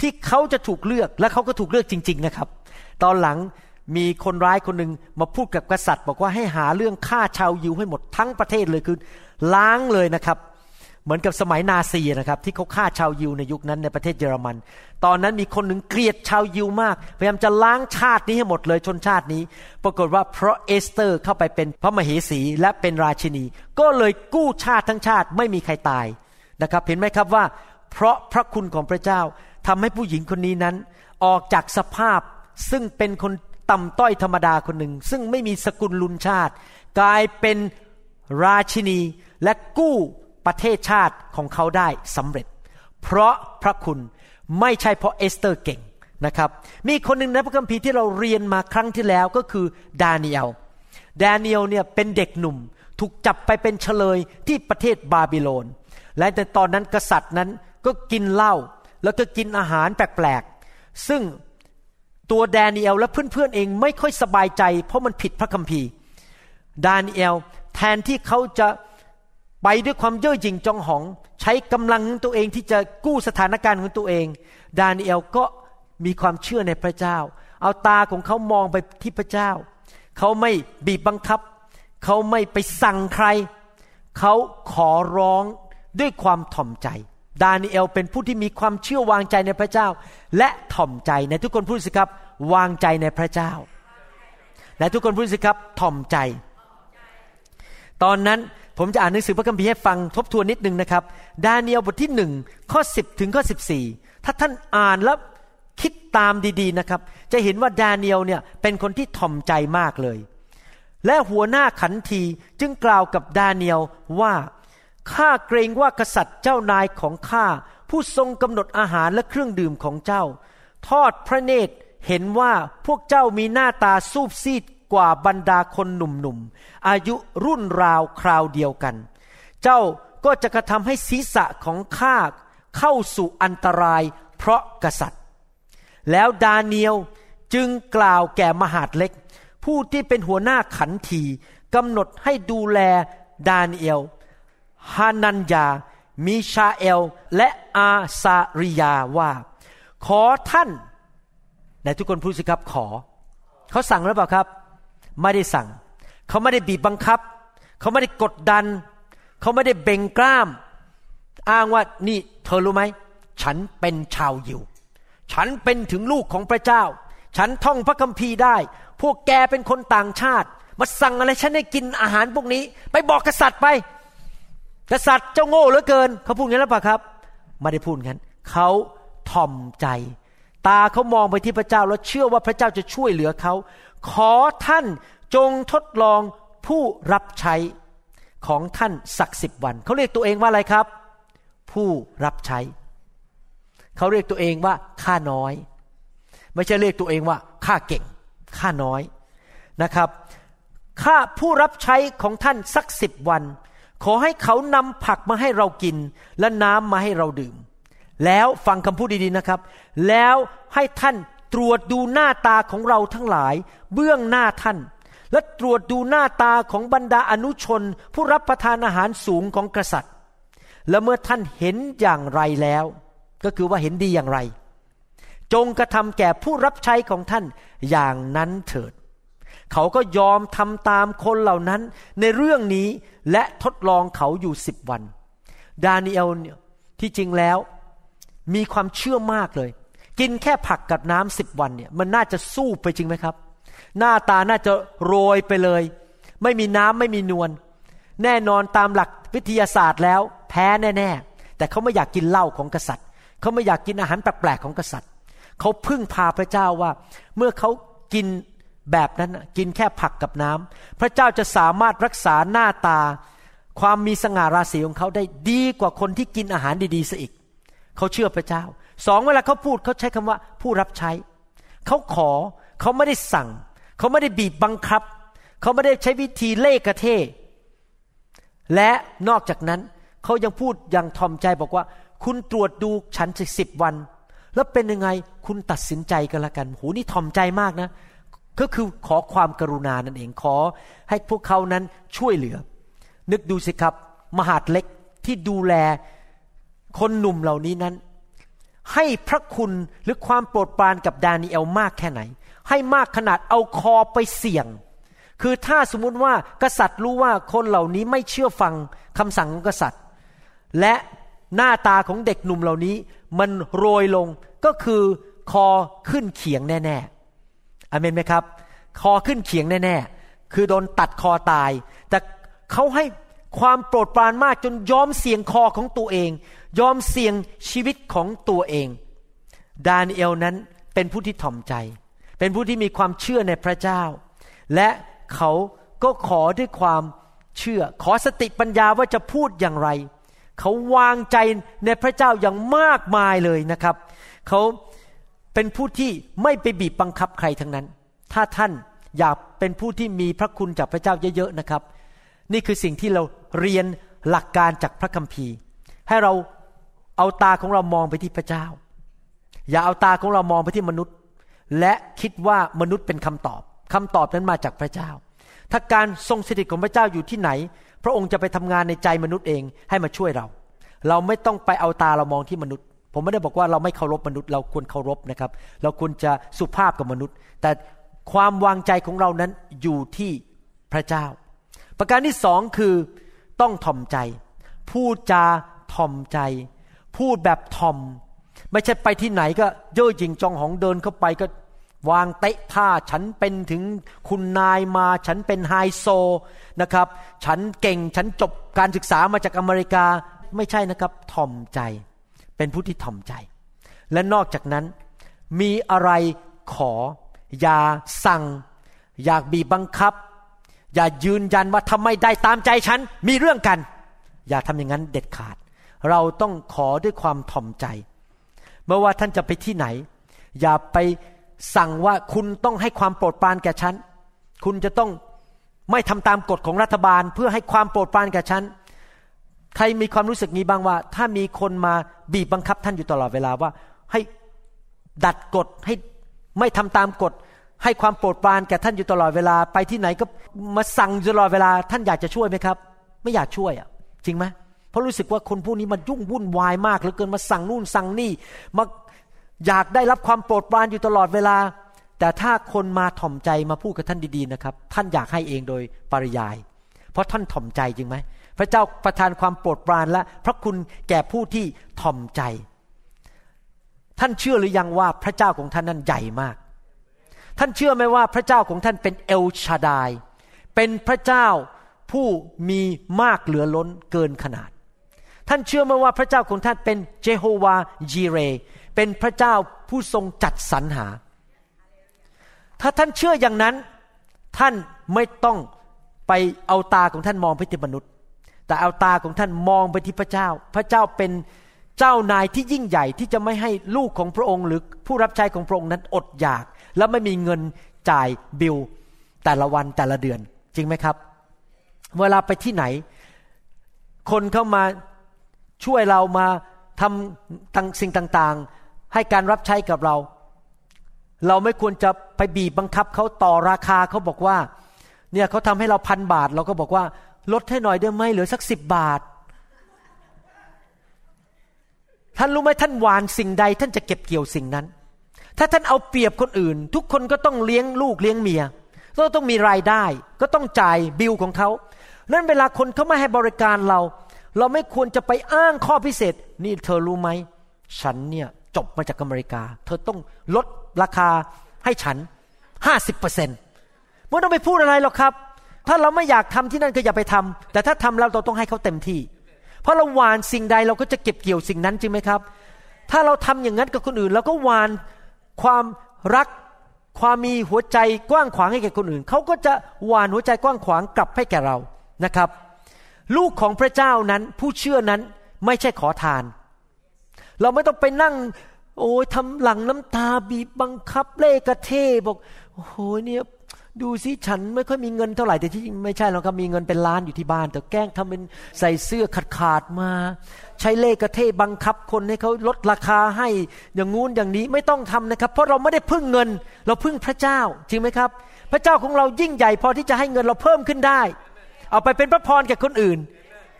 ที่เขาจะถูกเลือกและเขาก็ถูกเลือกจริง ๆนะครับ ตอนหลังมีคนร้ายคนหนึ่งมาพูดกับกษัตริย์ บอกว่าให้หาเรื่องฆ่าชาวยิวให้หมดทั้งประเทศเลยคือล้างเลยนะครับ มือนกับสมัยนาซีนะครับ ที่เขาฆ่าชาวยิวในยุคนั้นในประเทศเยอรมัน ตอนนั้นมีคนหนึ่งเกลียดชาวยิวมาก พยายามจะล้างชาตินี้ให้หมดเลยชนชาตินี้ ปรากฏว่าเพราะเอสเตอร์เข้าไปเป็นพระมเหสีและเป็นราชินี ก็เลยกู้ชาติทั้งชาติไม่มีใครตายนะครับ เห็นไหมครับว่า เพราะพระคุณของพระเจ้าทำให้ผู้หญิงคนนี้นั้น ออกจากสภาพซึ่งเป็นคนต่ำต้อยธรรมดาคนหนึ่ง ซึ่งไม่มีสกุลลุนชาติ กลายเป็นราชินีและกู้ ประเทศชาติของเขาได้สำเร็จ เพราะพระคุณไม่ใช่เพราะเอสเตอร์เก่งนะครับมีคนหนึ่งในพระคัมภีร์ที่เราเรียนมาครั้งที่แล้วก็คือดาเนียลดาเนียลเนี่ยเป็นเด็กหนุ่มถูกจับไปเป็นเชลยที่ประเทศบาบิโลน และในตอนนั้นกษัตริย์นั้นก็กินเหล้าแล้วก็กินอาหารแปลกๆ ซึ่งตัวดาเนียลและเพื่อนๆเองไม่ค่อยสบายใจ เพราะมันผิดพระคัมภีร์ ดาเนียลแทนที่เขาจะ ไปด้วยความเย่อหยิ่งจองหอง ใช้กำลังของตัวเองที่จะกู้สถานการณ์ของตัวเอง ดาเนียลก็มีความเชื่อในพระเจ้า เอาตาของเขามองไปที่พระเจ้า เขาไม่บีบบังคับ เขาไม่ไปสั่งใคร เขาขอร้องด้วยความถ่อมใจ ดาเนียลเป็นผู้ที่มีความเชื่อวางใจในพระเจ้า และถ่อมใจในทุกคนพูดสิครับ วางใจในพระเจ้าและทุกคนพูดสิครับถ่อมใจ ตอนนั้น ผมจะอ่านหนังสือพระคัมภีร์ให้ฟังทบทวนนิดนึงนะครับ ดาเนียลบทที่หนึ่งข้อ 10 ถึงข้อ 14 ถ้าท่านอ่านแล้วคิดตามดีๆนะครับ จะเห็นว่าดาเนียลเนี่ยเป็นคนที่ถ่อมใจมากเลย และหัวหน้าขันทีจึงกล่าวกับดาเนียลว่าข้าเกรงว่ากษัตริย์เจ้านายของข้าผู้ทรงกำหนดอาหารและเครื่องดื่มของเจ้า ทอดพระเนตรเห็นว่าพวกเจ้ามีหน้าตาสูบซีด กว่าบรรดาคนหนุ่มๆ อายุรุ่นราวคราวเดียวกัน เจ้าก็จะกระทำให้ศีรษะของข้าเข้าสู่อันตรายเพราะกษัตริย์ แล้วดาเนียลจึงกล่าวแก่มหาดเล็ก ผู้ที่เป็นหัวหน้าขันทีกำหนดให้ดูแลดาเนียลฮานันยามิชาเอล และอาซาริยาว่า ขอท่านไหนทุกคนพูดสิครับขอ เขาสั่งหรือเปล่าครับ ไม่ได้สั่ง เขาไม่ได้บีบบังคับ เขาไม่ได้กดดัน เขาไม่ได้เบ่งกล้าม อ้างว่านี่เธอรู้ไหม ฉันเป็นชาวยิว ฉันเป็นถึงลูกของพระเจ้า ฉันท่องพระคัมภีร์ได้ พวกแกเป็นคนต่างชาติ มาสั่งอะไรฉันให้กินอาหารพวกนี้ ไปบอกกษัตริย์ไป กษัตริย์เจ้าโง่เหลือเกิน เขาพูดงั้นหรือเปล่าครับไม่ได้พูดงั้นเขาถ่อมใจ ตาเขามองไปที่พระเจ้าแล้วเชื่อว่าพระเจ้าจะช่วยเหลือเขา ขอท่านจงทดลองผู้รับใช้ของท่านสักสิบวัน เขาเรียกตัวเองว่าอะไรครับ ผู้รับใช้ เขาเรียกตัวเองว่าข้าน้อย ไม่ใช่เรียกตัวเองว่าข้าเก่งข้าน้อยนะครับข้าผู้รับใช้ของท่านสักสิบวัน ขอให้เขานำผักมาให้เรากิน และน้ำมาให้เราดื่ม แล้วฟังคำพูดดีๆนะครับ แล้วให้ท่าน ตรวจดูหน้าตาของเราทั้งหลาย เบื้องหน้าท่าน และตรวจดูหน้าตาของบรรดาอนุชน ผู้รับประทานอาหารสูงของกษัตริย์ และเมื่อท่านเห็นอย่างไรแล้ว ก็คือว่าเห็นดีอย่างไร จงกระทำแก่ผู้รับใช้ของท่านอย่างนั้นเถิด เขาก็ยอมทำตามคนเหล่านั้นในเรื่องนี้และทดลองเขาอยู่สิบวัน ดานิเอลที่จริงแล้วมีความเชื่อมากเลย กินแค่ผักกับน้ำสิบวันเนี่ยมันน่าจะสู้ไปจริงไหมครับ หน้าตาน่าจะโรยไปเลย ไม่มีน้ำไม่มีนวลแน่นอนตามหลักวิทยาศาสตร์แล้ว แพ้แน่ๆแต่เขาไม่อยากกินเหล้าของกษัตริย์เขาไม่อยากกินอาหารแปลกๆของกษัตริย์เขาพึ่งพาพระเจ้าว่า เมื่อเขากินแบบนั้นกินแค่ผักกับน้ำพระเจ้าจะสามารถรักษาหน้าตา ความมีสง่าราศีของเขาได้ดีกว่าคนที่กินอาหารดีๆซะอีกเขาเชื่อพระเจ้า สองเวลาเขาพูดเขาใช้คำว่าผู้รับใช้ เขาขอเขาไม่ได้สั่ง เขาไม่ได้บีบบังคับ เขาไม่ได้ใช้วิธีเล่กระเทและนอกจากนั้นเขายังพูดอย่างทอมใจบอกว่า คุณตรวจดูฉันสิบวัน แล้วเป็นยังไงคุณตัดสินใจกันละกันหูนี่ทอมใจมากนะ ก็คือขอความกรุณานั่นเองขอ ให้พวกเขานั้นช่วยเหลือ นึกดูสิครับ มหาดเล็กที่ดูแลคนหนุ่มเหล่านี้นั้น ให้พระคุณหรือความโปรดปรานกับดานิเอลมากแค่ไหน ให้มากขนาดเอาคอไปเสี่ยง คือถ้าสมมุติว่ากษัตริย์รู้ว่าคนเหล่านี้ไม่เชื่อฟังคำสั่งของกษัตริย์ และหน้าตาของเด็กหนุ่มเหล่านี้ มันโรยลงก็คือคอขึ้นเขียงแน่ๆอเมนไหมครับ คอขึ้นเขียงแน่ๆคือโดนตัดคอตาย แต่เขาให้ ความโปรดปรานมากจนยอมเสี่ยงคอของตัวเอง ยอมเสี่ยงชีวิตของตัวเอง ดานิเอลนั้นเป็นผู้ที่ถ่อมใจ เป็นผู้ที่มีความเชื่อในพระเจ้า และเขาก็ขอด้วยความเชื่อ ขอสติปัญญาว่าจะพูดอย่างไร เขาวางใจในพระเจ้าอย่างมากมายเลยนะครับ เขาเป็นผู้ที่ไม่ไปบีบบังคับใครทั้งนั้น ถ้าท่านอยากเป็นผู้ที่มีพระคุณจากพระเจ้าเยอะๆนะครับ นี่คือสิ่งที่เรา เรียนหลักการจากพระคัมภีร์ ให้เราเอาตาของเรามองไปที่พระเจ้า อย่าเอาตาของเรามองไปที่มนุษย์ และคิดว่ามนุษย์เป็นคำตอบคำตอบนั้นมาจากพระเจ้า ถ้าการทรงสถิตของพระเจ้าอยู่ที่ไหน พระองค์จะไปทำงานในใจมนุษย์เองให้มาช่วยเรา เราไม่ต้องไปเอาตาเรามองที่มนุษย์ ผมไม่ได้บอกว่าเราไม่เคารพมนุษย์ เราควรเคารพนะครับ เราควรจะสุภาพกับมนุษย์ แต่ความวางใจของเรานั้นอยู่ที่พระเจ้า ประการที่สองคือ ต้องถ่อมใจ พูดจาถ่อมใจ พูดแบบถ่อม ไม่ใช่ไปที่ไหนก็เย่อหยิ่งจองหองเดินเข้าไปก็วางเตะท่าฉันเป็นถึงคุณนายมา ฉันเป็นไฮโซนะครับ ฉันเก่งฉันจบการศึกษามาจากอเมริกาไม่ใช่นะครับถ่อมใจ เป็นผู้ที่ถ่อมใจ และนอกจากนั้น มีอะไรขอ อย่าสั่ง อยากบีบบังคับ อย่ายืนยันว่าทำไมได้ตามใจฉันมีเรื่องกัน อย่าทำอย่างนั้นเด็ดขาด เราต้องขอด้วยความถ่อมใจเมื่อว่าท่านจะไปที่ไหน อย่าไปสั่งว่าคุณต้องให้ความโปรดปรานแก่ฉันคุณจะต้องไม่ทำตามกฎของรัฐบาล เพื่อให้ความโปรดปรานแก่ฉันใครมีความรู้สึกนี้บ้างว่า ถ้ามีคนมาบีบบังคับท่านอยู่ตลอดเวลาว่า ให้ดัดกฎให้ไม่ทำตามกฎ ให้ความโปรดปรานแก่ท่านอยู่ตลอดเวลาไปที่ไหนก็มาสั่งตลอดเวลา ท่านอยากจะช่วยไหมครับ ไม่อยากช่วยอะ จริงไหมเพราะรู้สึกว่าคนพวกนี้มันยุ่งวุ่นวายมากเหลือเกินมาสั่งนู่นสั่งนี่มาอยากได้รับความโปรดปรานอยู่ตลอดเวลา แต่ถ้าคนมาถ่อมใจมาพูดกับท่านดีๆนะครับ ท่านอยากให้เองโดยปริยาย เพราะท่านถ่อมใจจริงไหมพระเจ้าประทานความโปรดปรานและพระคุณแก่ผู้ที่ถ่อมใจ ท่านเชื่อหรือยังว่าพระเจ้าของท่านนั้นใหญ่มาก ท่านเชื่อไหมว่าพระเจ้าของท่านเป็นเอลชาดาย เป็นพระเจ้าผู้มีมากเหลือล้นเกินขนาด ท่านเชื่อไหมว่าพระเจ้าของท่านเป็นเจโฮวาจีเร เป็นพระเจ้าผู้ทรงจัดสรรหา ถ้าท่านเชื่ออย่างนั้น ท่านไม่ต้องไปเอาตาของท่านมองไปที่มนุษย์ แต่เอาตาของท่านมองไปที่พระเจ้า พระเจ้าเป็นเจ้านายที่ยิ่งใหญ่ที่จะไม่ให้ลูกของพระองค์หรือผู้รับใช้ของพระองค์นั้นอดอยาก แล้วไม่มีเงินจ่ายบิลแต่ละวันแต่ละเดือน จริงไหมครับ เวลาไปที่ไหน คนเข้ามาช่วยเรามาทำต่างสิ่งต่างๆ ให้การรับใช้กับเรา เราไม่ควรจะไปบีบบังคับเขาต่อราคาเขาบอกว่า เนี่ยเขาทำให้เราพันบาท เราก็บอกว่า ลดให้หน่อยได้ไหมเหลือสักสิบบาท ท่านรู้ไหมท่านหวานสิ่งใด ท่านจะเก็บเกี่ยวสิ่งนั้น ถ้าท่านเอาเปรียบคนอื่น ทุกคนก็ต้องเลี้ยงลูกเลี้ยงเมียก็ต้องมีรายได้ ก็ต้องจ่ายบิลของเขานั้นเวลาคนเขามาให้บริการเรา เราไม่ควรจะไปอ้างข้อพิเศษ นี่เธอรู้ไหม ฉันเนี่ยจบมาจากอเมริกา เธอต้องลดราคาให้ฉันห้าสิบเปอร์เซ็นต์ไม่ต้องไปพูดอะไรหรอกครับ ถ้าเราไม่อยากทำที่นั่นก็อย่าไปทำแต่ถ้าทำแล้วเราต้องให้เขาเต็มที่ เพราะเราหวานสิ่งใดเราก็จะเก็บเกี่ยวสิ่งนั้นจริงไหมครับ ถ้าเราทำอย่างนั้นกับคนอื่นเราก็หวาน ความรักความมีหัวใจกว้างขวางให้แก่คนอื่น เขาก็จะหวานหัวใจกว้างขวางกลับให้แก่เรานะครับ ลูกของพระเจ้านั้นผู้เชื่อนั้นไม่ใช่ขอทาน เราไม่ต้องไปนั่ง โอ้ยทำหลังน้ำตาบีบบังคับเล่กระเทบอกโอ้โหเนี่ย ดูสิฉันไม่ค่อยมีเงินเท่าไหร่แต่ที่จริงไม่ใช่หรอกครับมีเงินเป็นล้านอยู่ที่บ้าน แต่แกล้งทำเป็นใส่เสื้อขาดขาดมา ใช้เล่กระเทบังคับคนให้เขาลดราคาให้อย่างงู้นอย่างนี้ไม่ต้องทำนะครับ เพราะเราไม่ได้พึ่งเงิน เราพึ่งพระเจ้าจริงไหมครับ พระเจ้าของเรายิ่งใหญ่พอที่จะให้เงินเราเพิ่มขึ้นได้ เอาไปเป็นพระพรแก่คนอื่น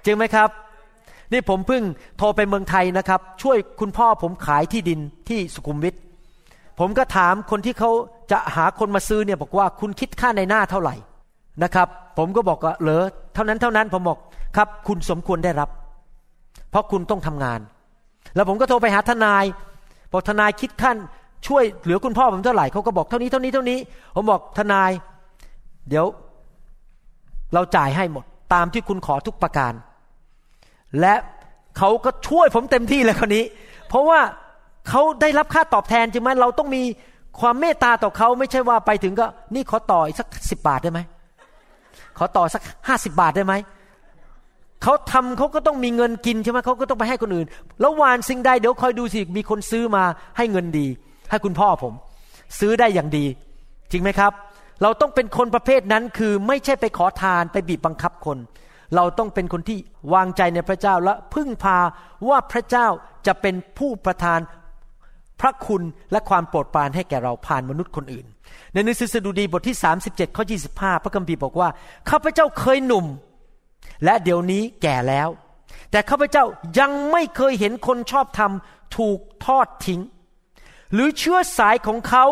จริงไหมครับนี่ผมเพิ่งโทรไปเมืองไทยนะครับ ช่วยคุณพ่อผมขายที่ดินที่สุขุมวิท ผมก็ถามคนที่เขาจะหาคนมาซื้อเนี่ยบอกว่าคุณคิดค่าในหน้าเท่าไหร่นะครับ ผมก็บอกว่าเหรอเท่านั้นเท่านั้นผมบอกครับ คุณสมควรได้รับ เพราะคุณต้องทำงาน แล้วผมก็โทรไปหาทนายบอกทนายคิดขั้นช่วยเหลือคุณพ่อผมเท่าไหร่เขาก็บอกเท่านี้เท่านี้เท่านี้ ผมบอกทนาย เดี๋ยว เราจ่ายให้หมด ตามที่คุณขอทุกประการ และเขาก็ช่วยผมเต็มที่เลยคนนี้ เพราะว่า เขาได้รับค่าตอบแทนใช่ไหมเราต้องมีความเมตตาต่อเขาไม่ใช่ว่าไปถึงก็ นี่ขอต่ออีกสักสิบบาทได้ไหมขอต่อสักห้าสิบาทได้ไหมเขาทำเขาก็ต้องมีเงินกินใช่ไหมเขาก็ต้องไปให้คนอื่น แล้ววานสิ่งใดเดี๋ยวคอยดูสิมีคนซื้อมาให้เงินดี ให้คุณพ่อผม ซื้อได้อย่างดี จริงไหมครับ เราต้องเป็นคนประเภทนั้นคือไม่ใช่ไปขอทานไปบีบบังคับคน เราต้องเป็นคนที่วางใจในพระเจ้าและพึ่งพาว่าพระเจ้าจะเป็นผู้ประทาน พระคุณและความโปรดปรานให้แก่เราผ่านมนุษย์คนอื่น ในหนังสือสดุดีบทที่ 37ข้อ25 พระคัมภีร์บอกว่าข้าพเจ้าเคยหนุ่ม และเดี๋ยวนี้แก่แล้ว แต่ข้าพเจ้ายังไม่เคยเห็นคนชอบธรรมถูกทอดทิ้ง หรือเชื้อสายของเขา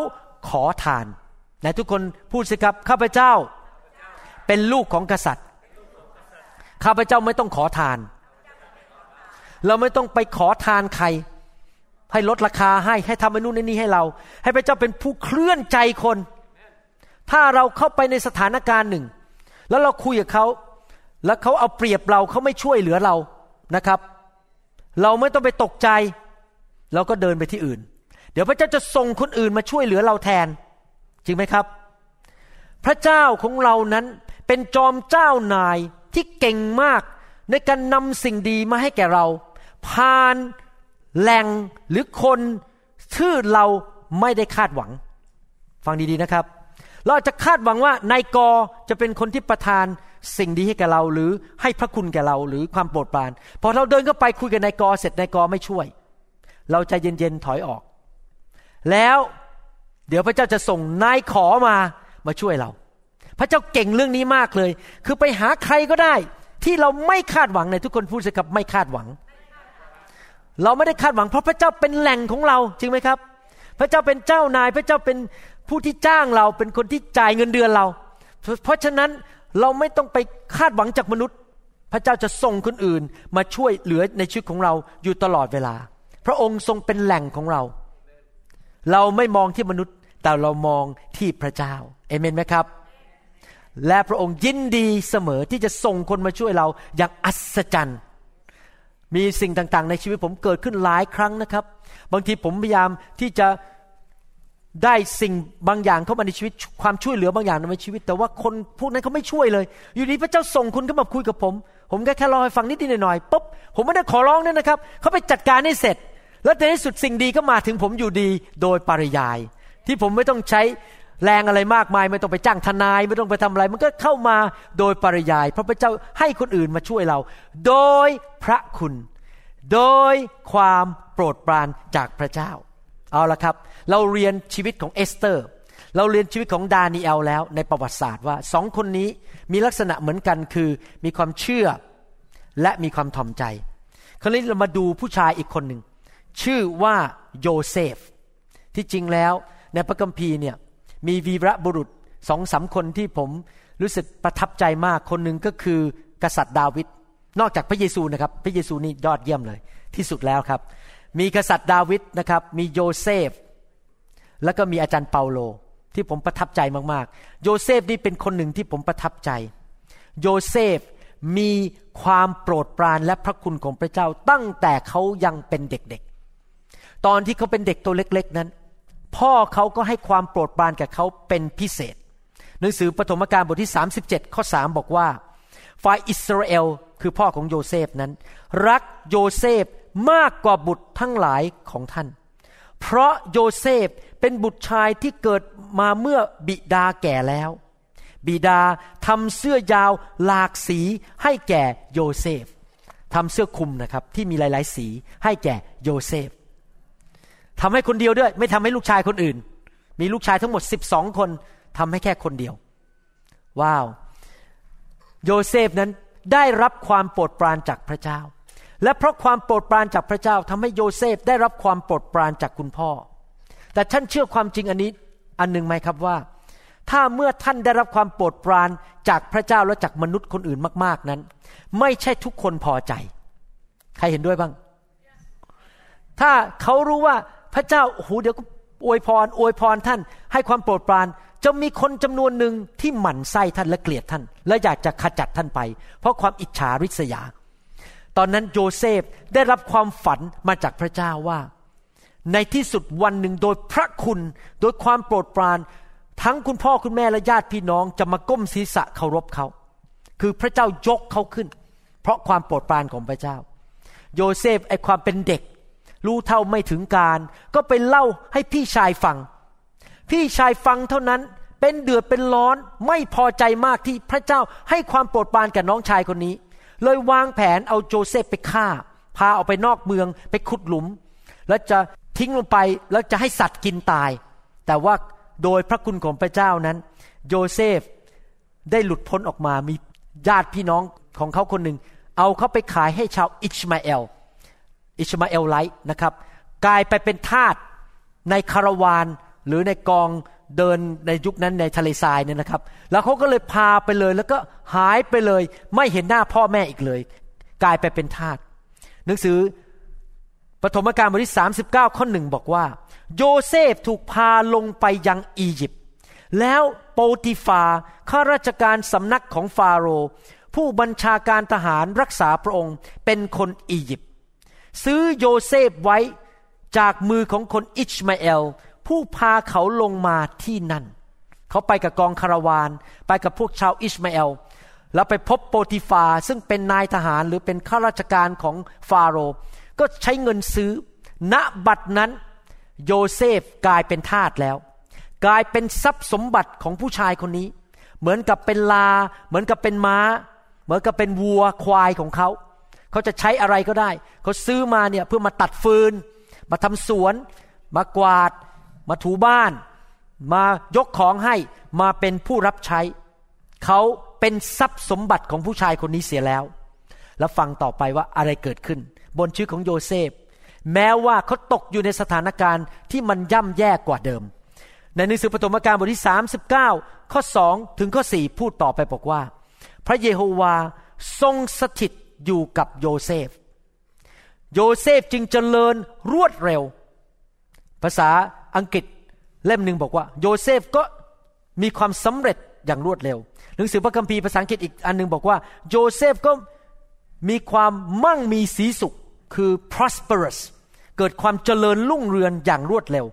ขอทานไหนทุกคนพูดสิครับข้าพเจ้าเป็นลูกของกษัตริย์ข้าพเจ้าไม่ต้องขอทาน เราไม่ต้องไปขอทานใคร ให้ลดราคาให้ให้ทำนู่นนี่ให้เรา ให้พระเจ้าเป็นผู้เคลื่อนใจคน ถ้าเราเข้าไปในสถานการณ์หนึ่ง แล้วเราคุยกับเขา แล้วเขาเอาเปรียบเราเขาไม่ช่วยเหลือเรานะครับ เราไม่ต้องไปตกใจ เราก็เดินไปที่อื่น เดี๋ยวพระเจ้าจะส่งคนอื่นมาช่วยเหลือเราแทน จริงไหมครับ พระเจ้าของเรานั้นเป็นจอมเจ้านายที่เก่งมากในการนำสิ่งดีมาให้แก่เรา ผ่าน แหล่งหรือคนชื่อเราไม่ได้คาดหวัง ฟังดีๆนะครับ เราจะคาดหวังว่านายกจะเป็นคนที่ประทานสิ่งดีให้แก่เราหรือให้พระคุณแก่เราหรือความโปรดปราน พอเราเดินเข้าไปคุยกับนายกเสร็จนายกไม่ช่วย เราใจเย็นๆถอยออก แล้วเดี๋ยวพระเจ้าจะส่งนายขอมามาช่วยเรา พระเจ้าเก่งเรื่องนี้มากเลย คือไปหาใครก็ได้ ที่เราไม่คาดหวังในทุกคนพูดสิครับไม่คาดหวัง เราไม่ได้คาดหวังเพราะพระเจ้าเป็นแหล่งของเราจริงไหมครับ พระเจ้าเป็นเจ้านาย พระเจ้าเป็นผู้ที่จ้างเรา เป็นคนที่จ่ายเงินเดือนเรา เพราะฉะนั้นเราไม่ต้องไปคาดหวังจากมนุษย์ พระเจ้าจะส่งคนอื่นมาช่วยเหลือในชีวิตของเราอยู่ตลอดเวลา พระองค์ทรงเป็นแหล่งของเรา เราไม่มองที่มนุษย์ แต่เรามองที่พระเจ้าเอเมนไหมครับ และพระองค์ยินดีเสมอที่จะส่งคนมาช่วยเราอย่างอัศจรรย์ มีสิ่งต่างๆ ในชีวิตผมเกิดขึ้นหลายครั้งนะครับ บางทีผมพยายามที่จะได้สิ่งบางอย่างเข้ามาในชีวิต ความช่วยเหลือบางอย่างในชีวิต แต่ว่าคนพวกนั้นเขาไม่ช่วยเลย อยู่ดีพระเจ้าส่งคุณเข้ามาคุยกับผม ผมก็แค่รอให้ฟังนิดหน่อยๆปุ๊บผมไม่ได้ขอร้องนั่นนะครับเขาไปจัดการให้เสร็จ แล้วในที่สุดสิ่งดีก็มาถึงผมอยู่ดีโดยปริยาย ที่ผมไม่ต้องใช้ แรงอะไรมากมายไม่ต้องไปจ้างทนาย ไม่ต้องไปทำอะไร มันก็เข้ามาโดยปริยายเพราะพระเจ้าให้คนอื่นมาช่วยเรา โดยพระคุณ โดยความโปรดปรานจากพระเจ้า เอาละครับ เราเรียนชีวิตของเอสเตอร์ เราเรียนชีวิตของดานีเอลแล้วในประวัติศาสตร์ว่าสองคนนี้มีลักษณะเหมือนกันคือ มีความเชื่อและมีความถ่อมใจ คราวนี้เรามาดูผู้ชายอีกคนหนึ่งชื่อว่าโยเซฟ ที่จริงแล้วในพระคัมภีร์เนี่ย มีวีรบุรุษสองสามคนที่ผมรู้สึกประทับใจมากคนหนึ่งก็คือกษัตริย์ดาวิดนอกจากพระเยซูนะครับ พระเยซูนี่ยอดเยี่ยมเลย ที่สุดแล้วครับ มีกษัตริย์ดาวิดนะครับ มีโยเซฟ แล้วก็มีอาจารย์เปาโล ที่ผมประทับใจมากๆ โยเซฟนี่เป็นคนหนึ่งที่ผมประทับใจ โยเซฟมีความโปรดปรานและพระคุณของพระเจ้าตั้งแต่เขายังเป็นเด็กๆ ตอนที่เขาเป็นเด็กตัวเล็ก ๆ นั้น พ่อเขาก็ให้ความโปรดปรานกับเขาเป็นพิเศษ หนังสือปฐมกาลบทที่ 37 ข้อ 3 บอกว่า ฝ่ายอิสราเอลคือพ่อของโยเซฟนั้น รักโยเซฟมากกว่าบุตรทั้งหลายของท่าน เพราะโยเซฟเป็นบุตรชายที่เกิดมาเมื่อบิดาแก่แล้ว บิดาทำเสื้อยาวหลากสีให้แก่โยเซฟทำเสื้อคลุมนะครับที่มีหลาย ๆ สีให้แก่โยเซฟ ทำให้คนเดียวด้วย ไม่ทำให้ลูกชายคนอื่น มีลูกชายทั้งหมดสิบสองคนทำให้แค่คนเดียว ว้าว โยเซฟนั้นได้รับความโปรดปรานจากพระเจ้า และเพราะความโปรดปรานจากพระเจ้าทำให้โยเซฟได้รับความโปรดปรานจากคุณพ่อ แต่ท่านเชื่อความจริงอันนี้อันหนึ่งไหมครับว่า ถ้าเมื่อท่านได้รับความโปรดปรานจากพระเจ้าและจากมนุษย์คนอื่นมาก ๆนั้น ไม่ใช่ทุกคนพอใจ ใครเห็นด้วยบ้าง ถ้าเขารู้ว่า พระเจ้าโอ้โหเดี๋ยวก็อวยพรอวยพรท่าน ให้ความโปรดปรานจะมีคนจำนวนหนึ่งที่หมั่นไส้ท่านและเกลียดท่าน และอยากจะขจัดท่านไป เพราะความอิจฉาริษยา ตอนนั้นโยเซฟได้รับความฝันมาจากพระเจ้าว่า ในที่สุดวันหนึ่งโดยพระคุณโดยความโปรดปราน ทั้งคุณพ่อคุณแม่และญาติพี่น้องจะมาก้มศีรษะเคารพเขา คือพระเจ้ายกเขาขึ้น เพราะความโปรดปรานของพระเจ้า โยเซฟไอ้ความเป็นเด็ก รู้เท่าไม่ถึงการณ์ ก็ไปเล่าให้พี่ชายฟัง พี่ชายฟังเท่านั้นเป็นเดือดเป็นร้อนไม่พอใจมากที่พระเจ้าให้ความโปรดปรานกับน้องชายคนนี้ เลยวางแผนเอาโจเซฟไปฆ่า พาออกไปนอกเมืองไปขุดหลุม แล้วจะทิ้งลงไปแล้วจะให้สัตว์กินตาย แต่ว่าโดยพระคุณของพระเจ้านั้น โยเซฟได้หลุดพ้นออกมามีญาติพี่น้องของเขาคนหนึ่งเอาเขาไปขายให้ชาวอิชมาเอล Ishmaelite นะครับกลายไปเป็นทาสในคาราวานหรือในกองเดินในยุคนั้นในทะเลทรายเนี่ยนะครับ แล้วเขาก็เลยพาไปเลย แล้วก็หายไปเลย ไม่เห็นหน้าพ่อแม่อีกเลย กลายไปเป็นทาสหนังสือปฐมกาลบทที่39 ข้อหนึ่งบอกว่า โยเซฟถูกพาลงไปยังอียิปต์ แล้วโปติฟาข้าราชการสำนักของฟาโรห์ผู้บัญชาการทหารรักษาพระองค์เป็นคนอียิปต์ ซื้อโยเซฟไว้จากมือของคนอิชมาเอล ผู้พาเขาลงมาที่นั่น เขาไปกับกองคาราวาน ไปกับพวกชาวอิสมาเอล แล้วไปพบโปติฟาซึ่งเป็นนายทหารหรือเป็นข้าราชการของฟาโรห์ก็ใช้เงินซื้อ ณบัดนั้นโยเซฟกลายเป็นทาสแล้ว กลายเป็นทรัพย์สมบัติของผู้ชายคนนี้ เหมือนกับเป็นลา เหมือนกับเป็นม้า เหมือนกับเป็นวัวควายของเขา เขาจะใช้อะไรก็ได้ เขาซื้อมาเนี่ยเพื่อมาตัดฟืน มาทำสวน มากวาด มาถูบ้าน มายกของให้ มาเป็นผู้รับใช้ เขาเป็นทรัพย์สมบัติของผู้ชายคนนี้เสียแล้ว แล้วฟังต่อไปว่าอะไรเกิดขึ้น บนชีวิตของโยเซฟ แม้ว่าเขาตกอยู่ในสถานการณ์ที่มันย่ำแย่กว่าเดิม ในหนังสือปฐมกาลบทที่ 39 ข้อ 2 ถึงข้อ 4 พูดต่อไปบอกว่า พระเยโฮวาทรงสถิต อยู่กับโยเซฟ โยเซฟจึงเจริญรวดเร็ว ภาษาอังกฤษเล่มหนึ่งบอกว่า โยเซฟก็มีความสำเร็จอย่างรวดเร็ว หนังสือพระคัมภีร์ภาษาอังกฤษอีกอันหนึ่งบอกว่า โยเซฟก็มีความมั่งมีสีสุขคือ prosperous เกิดความเจริญรุ่งเรืองอย่างรวดเร็ว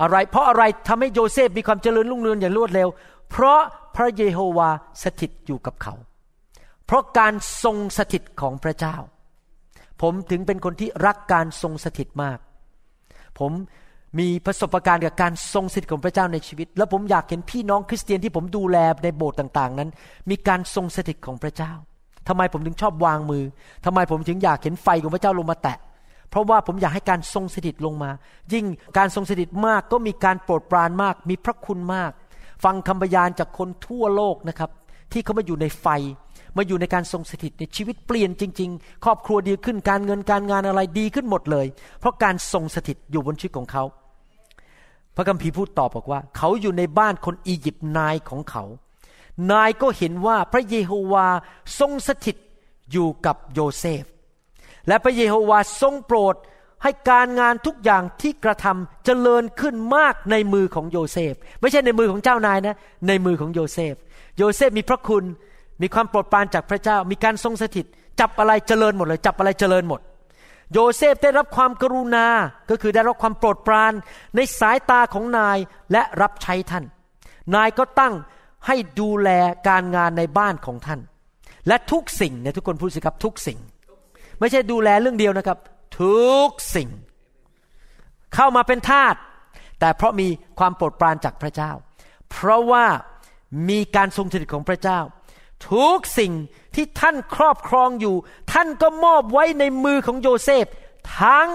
อะไร เพราะอะไรทำให้โยเซฟมีความเจริญรุ่งเรืองอย่างรวดเร็ว เพราะพระเยโฮวาสถิตอยู่กับเขา เพราะการทรงสถิตของพระเจ้า ผมถึงเป็นคนที่รักการทรงสถิตมาก ผมมีประสบการณ์กับการทรงสถิตของพระเจ้าในชีวิต แล้วผมอยากเห็นพี่น้องคริสเตียนที่ผมดูแลในโบสถ์ต่างๆ นั้น มีการทรงสถิตของพระเจ้าทำไมผมถึงชอบวางมือทำไมผมถึงอยากเห็นไฟของพระเจ้าลงมาแตะ เพราะว่าผมอยากให้การทรงสถิตลงมา ยิ่งการทรงสถิตมากก็มีการโปรดปรานมาก มีพระคุณมาก ฟังคำพยานจากคนทั่วโลกนะครับ ที่เขามาอยู่ในไฟ มาอยู่ในการทรงสถิตในชีวิตเปลี่ยนจริง ๆ ครอบครัวดีขึ้นการเงินการงานอะไรดีขึ้นหมดเลย เพราะการทรงสถิตอยู่บนชีวิตของเขา พระคัมภีร์พูดตอบบอกว่า เขาอยู่ในบ้านคนอียิปต์นายของเขา นายก็เห็นว่าพระเยโฮวาทรงสถิตอยู่กับโยเซฟ และพระเยโฮวาทรงโปรดให้การงานทุกอย่างที่กระทำเจริญขึ้นมากในมือของโยเซฟ ไม่ใช่ในมือของเจ้านายนะ ในมือของโยเซฟ โยเซฟมีพระคุณ มีความโปรดปรานจากพระเจ้า มีการทรงสถิต จับอะไรเจริญหมดเลย จับอะไรเจริญหมด โยเซฟได้รับความกรุณา ก็คือได้รับความโปรดปรานในสายตาของนายและรับใช้ท่าน นายก็ตั้งให้ดูแลการงานในบ้านของท่าน และทุกสิ่งเนี่ยทุกคนพูดสิครับทุกสิ่ง ไม่ใช่ดูแลเรื่องเดียวนะครับ ทุกสิ่ง เข้ามาเป็นทาสแต่เพราะมีความโปรดปรานจากพระเจ้า เพราะว่ามีการทรงสถิตของพระเจ้า ทุกสิ่งที่ท่านครอบครองอยู่ ท่านก็มอบไว้ในมือของโยเซฟทั้ง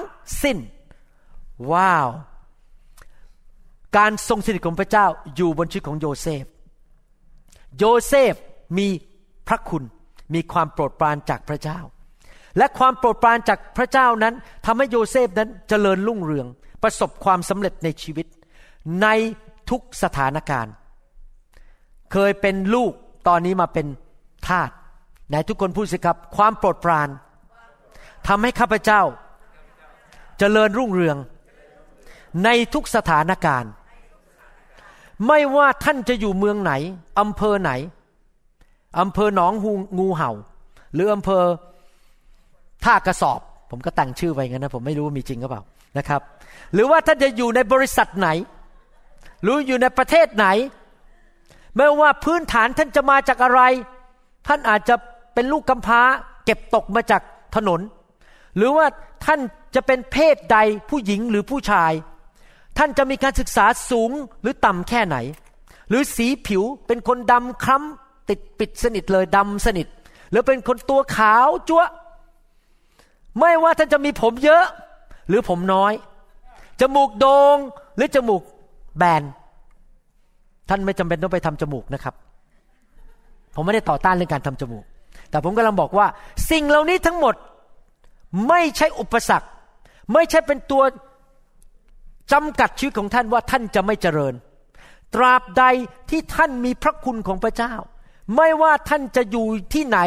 สิ้น ว้าว การทรงสถิตของพระเจ้าอยู่บนชีวิตของโยเซฟ โยเซฟมีพระคุณมีความโปรดปรานจากพระเจ้า และความโปรดปรานจากพระเจ้านั้นทำให้โยเซฟนั้นเจริญรุ่งเรือง ประสบความสำเร็จในชีวิต ในทุกสถานการณ์ เคยเป็นลูก ตอนนี้มาเป็นทาสไหนทุกคนพูดสิครับ ความโปรดปรานทำให้ข้าพเจ้าเจริญรุ่งเรือง ในทุกสถานการณ์ ไม่ว่าท่านจะอยู่เมืองไหนอำเภอไหนอำเภอหนองูงูเห่า หรืออำเภอท่ากระสอบ ผมก็แต่งชื่อไปงั้นนะผมไม่รู้ว่ามีจริงหรือเปล่านะครับ หรือว่าท่านจะอยู่ในบริษัทไหน หรืออยู่ในประเทศไหน ไม่ว่าพื้นฐานท่านจะมาจากอะไร ท่านอาจจะเป็นลูกกำพร้า เก็บตกมาจากถนน หรือว่าท่านจะเป็นเพศใดผู้หญิงหรือผู้ชาย ท่านจะมีการศึกษาสูงหรือต่ำแค่ไหน หรือสีผิวเป็นคนดำคล้ำติดปิดสนิทเลยดำสนิท หรือเป็นคนตัวขาวจั๊วไม่ว่าท่านจะมีผมเยอะ หรือผมน้อยจมูกโดง่งหรือจมูกแบน ท่านไม่จำเป็นต้องไปทำจมูกนะครับ ผมไม่ได้ต่อต้านเรื่องการทำจมูก แต่ผมกำลังบอกว่า สิ่งเหล่านี้ทั้งหมดไม่ใช่อุปสรรค ไม่ใช่เป็นตัวจำกัดชีวิตของท่านว่าท่านจะไม่เจริญ ตราบใดที่ท่านมีพระคุณของพระเจ้า ไม่ว่าท่านจะอยู่ที่ไหน